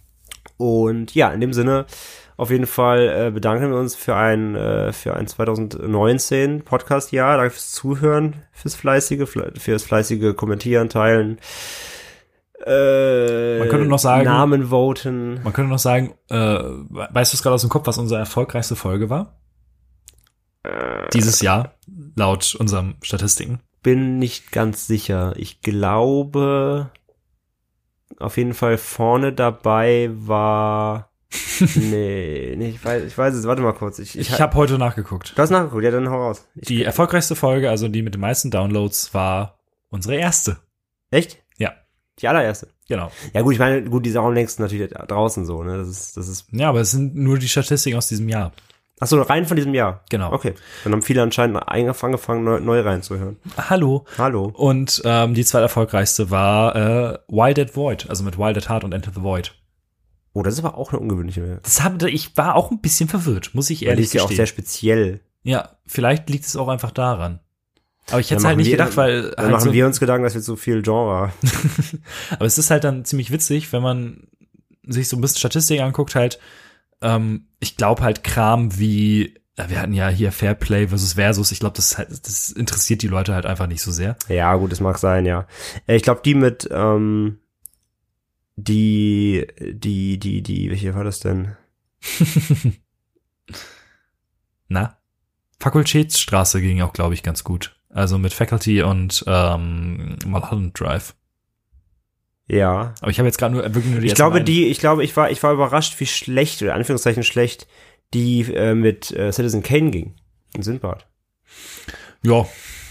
Und ja, in dem Sinne, auf jeden Fall äh, bedanken wir uns für ein, äh, für ein 2019 Podcast-Jahr. Danke fürs Zuhören, fürs fleißige, fle- fürs fleißige Kommentieren, Teilen. Äh, Man könnte noch sagen- Namen voten. Man könnte noch sagen, äh, weißt du es gerade aus dem Kopf, was unsere erfolgreichste Folge war? Dieses Jahr, laut unseren Statistiken. Bin nicht ganz sicher. Ich glaube, auf jeden Fall vorne dabei war. nee, nee, ich weiß, ich weiß es. Warte mal kurz. Ich, Ich habe heute nachgeguckt. Du hast nachgeguckt, ja, dann hau raus. Ich, Die erfolgreichste Folge, also die mit den meisten Downloads, war unsere erste. echt? Ja. Die allererste. Genau. Ja gut, ich meine, gut, die ist auch am längsten natürlich draußen so, ne? Das ist, das ist. Ja, aber es sind nur die Statistiken aus diesem Jahr. Ach so, rein von diesem Jahr. Genau. Okay. Dann haben viele anscheinend angefangen, neu, neu reinzuhören. Hallo. Hallo. Und ähm, die zweiterfolgreichste war äh, Wild at Void, also mit Wild at Heart und Enter the Void. Oh, das ist aber auch eine ungewöhnliche. Das hab, ich war auch ein bisschen verwirrt, muss ich Weil die ehrlich ist ja auch sehr speziell. Ja, vielleicht liegt es auch einfach daran. Aber ich hätte es halt nicht wir- gedacht, weil Dann halt machen so, wir uns Gedanken, dass wir zu viel Genre. aber es ist halt dann ziemlich witzig, wenn man sich so ein bisschen Statistik anguckt, halt, ähm, ich glaube halt Kram wie, wir hatten ja hier Fairplay versus Versus, ich glaube, das, das interessiert die Leute halt einfach nicht so sehr. Ja, gut, das mag sein, ja. Äh, Ich glaube, die mit, ähm, die, die, die, die, welche war das denn? Na? Fakultätsstraße ging auch, glaube ich, ganz gut. Also mit Faculty und ähm, Mulholland Drive. Ja. Aber ich habe jetzt gerade nur wirklich nur die Ich glaube, die, ich glaube, ich war, ich war überrascht, wie schlecht, oder in Anführungszeichen schlecht, die äh, mit äh, Citizen Kane ging. In Sindbad. Ja,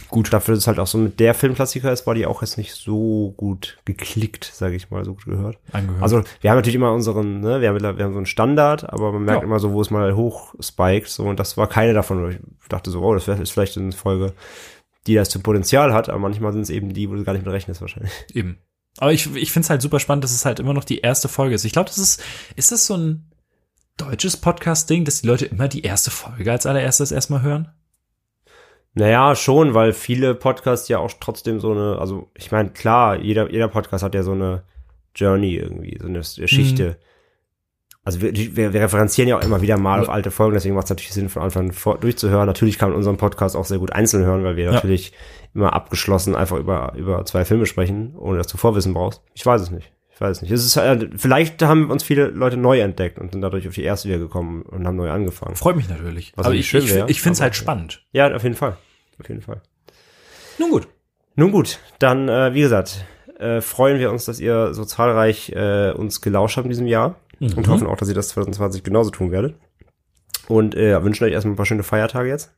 gut. Dafür, dass es halt auch so mit der Filmklassiker ist, war die auch jetzt nicht so gut geklickt, sage ich mal, so gut gehört. Angehört. Also wir haben natürlich immer unseren, ne, wir haben, wir haben so einen Standard, aber man merkt Ja. immer so, wo es mal hoch spiked, so und das war keine davon. Ich dachte so, oh, das ist vielleicht eine Folge, die das zum Potenzial hat, aber manchmal sind es eben die, wo du gar nicht mit rechnest wahrscheinlich. Eben. Aber ich, ich finde es halt super spannend, dass es halt immer noch die erste Folge ist. Ich glaube, das ist, ist das so ein deutsches Podcast-Ding, dass die Leute immer die erste Folge als allererstes erstmal hören? Naja, schon, weil viele Podcasts ja auch trotzdem so eine, also ich meine, klar, jeder, jeder Podcast hat ja so eine Journey irgendwie, so eine Geschichte. Also wir, wir, wir referenzieren ja auch immer wieder mal auf alte Folgen, deswegen macht es natürlich Sinn, von Anfang an durchzuhören. Natürlich kann man unseren Podcast auch sehr gut einzeln hören, weil wir Ja. natürlich immer abgeschlossen einfach über, über zwei Filme sprechen, ohne dass du Vorwissen brauchst. Ich weiß es nicht. Ich weiß es nicht. Es ist, äh, vielleicht haben uns viele Leute neu entdeckt und sind dadurch auf die erste wieder gekommen und haben neu angefangen. Freut mich natürlich. Was Aber ich, schön ich, ich finde es halt spannend. Ja, auf jeden Fall. Auf jeden Fall. Nun gut. Nun gut, dann, äh, wie gesagt, äh, freuen wir uns, dass ihr so zahlreich äh, uns gelauscht habt in diesem Jahr und hoffen auch, dass ihr das 2020 genauso tun werdet. Und äh, wünschen euch erstmal ein paar schöne Feiertage jetzt.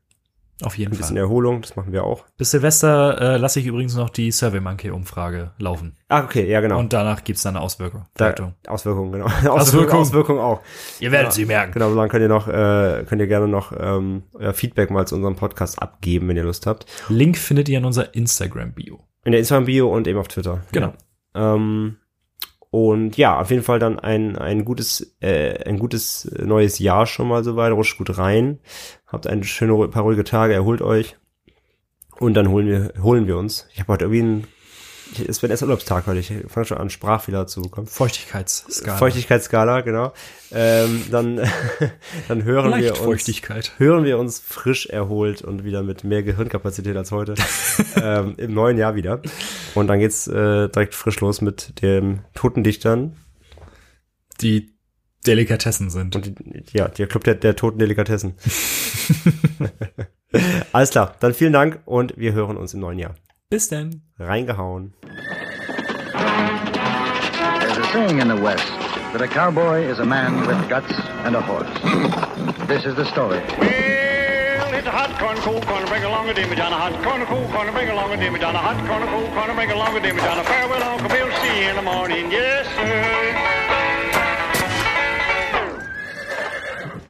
Auf jeden Ein bisschen Fall. Erholung, das machen wir auch. Bis Silvester äh, lasse ich übrigens noch die SurveyMonkey-Umfrage laufen. Ah, okay, ja, genau. Und danach gibt's dann eine Auswirkung. da, Wertung. Auswirkungen, genau. Auswirkungen, Auswirkungen auch. Ihr werdet Ja, sie merken. Genau, so lange könnt ihr noch, äh, könnt ihr gerne noch ähm, euer Feedback mal zu unserem Podcast abgeben, wenn ihr Lust habt. Link findet ihr in unserer Instagram-Bio. In der Instagram-Bio und eben auf Twitter. Genau. Ähm, und ja, auf jeden Fall dann ein, ein gutes, äh, ein gutes neues Jahr schon mal soweit. Rutscht gut rein. Habt ein schöne, paar ruhige Tage, erholt euch. Und dann holen wir, holen wir uns. Ich habe heute irgendwie ein, es wird erst Urlaubstag heute. Ich fange schon an, Sprachfehler zu bekommen. Feuchtigkeitsskala. Feuchtigkeitsskala, genau. Ähm, dann, dann hören wir uns, Leichtfeuchtigkeit. hören wir uns frisch erholt und wieder mit mehr Gehirnkapazität als heute ähm, im neuen Jahr wieder. Und dann geht's äh, direkt frisch los mit dem Totendichtern Die Delikatessen sind. und die, ja, der Club der, der toten Delikatessen. Alles klar, dann vielen Dank und wir hören uns im neuen Jahr. Bis denn. Reingehauen. There's a saying in the West that a cowboy is a man with guts and a horse. This is the story. Well, it's a hot corn, cold corn, bring along a dimmy down a hot corn, cold corn, bring along a dimmy down a hot corn, cold corn, bring along a dimmy down a farewell, Uncle Bill, see you in the morning, yeah.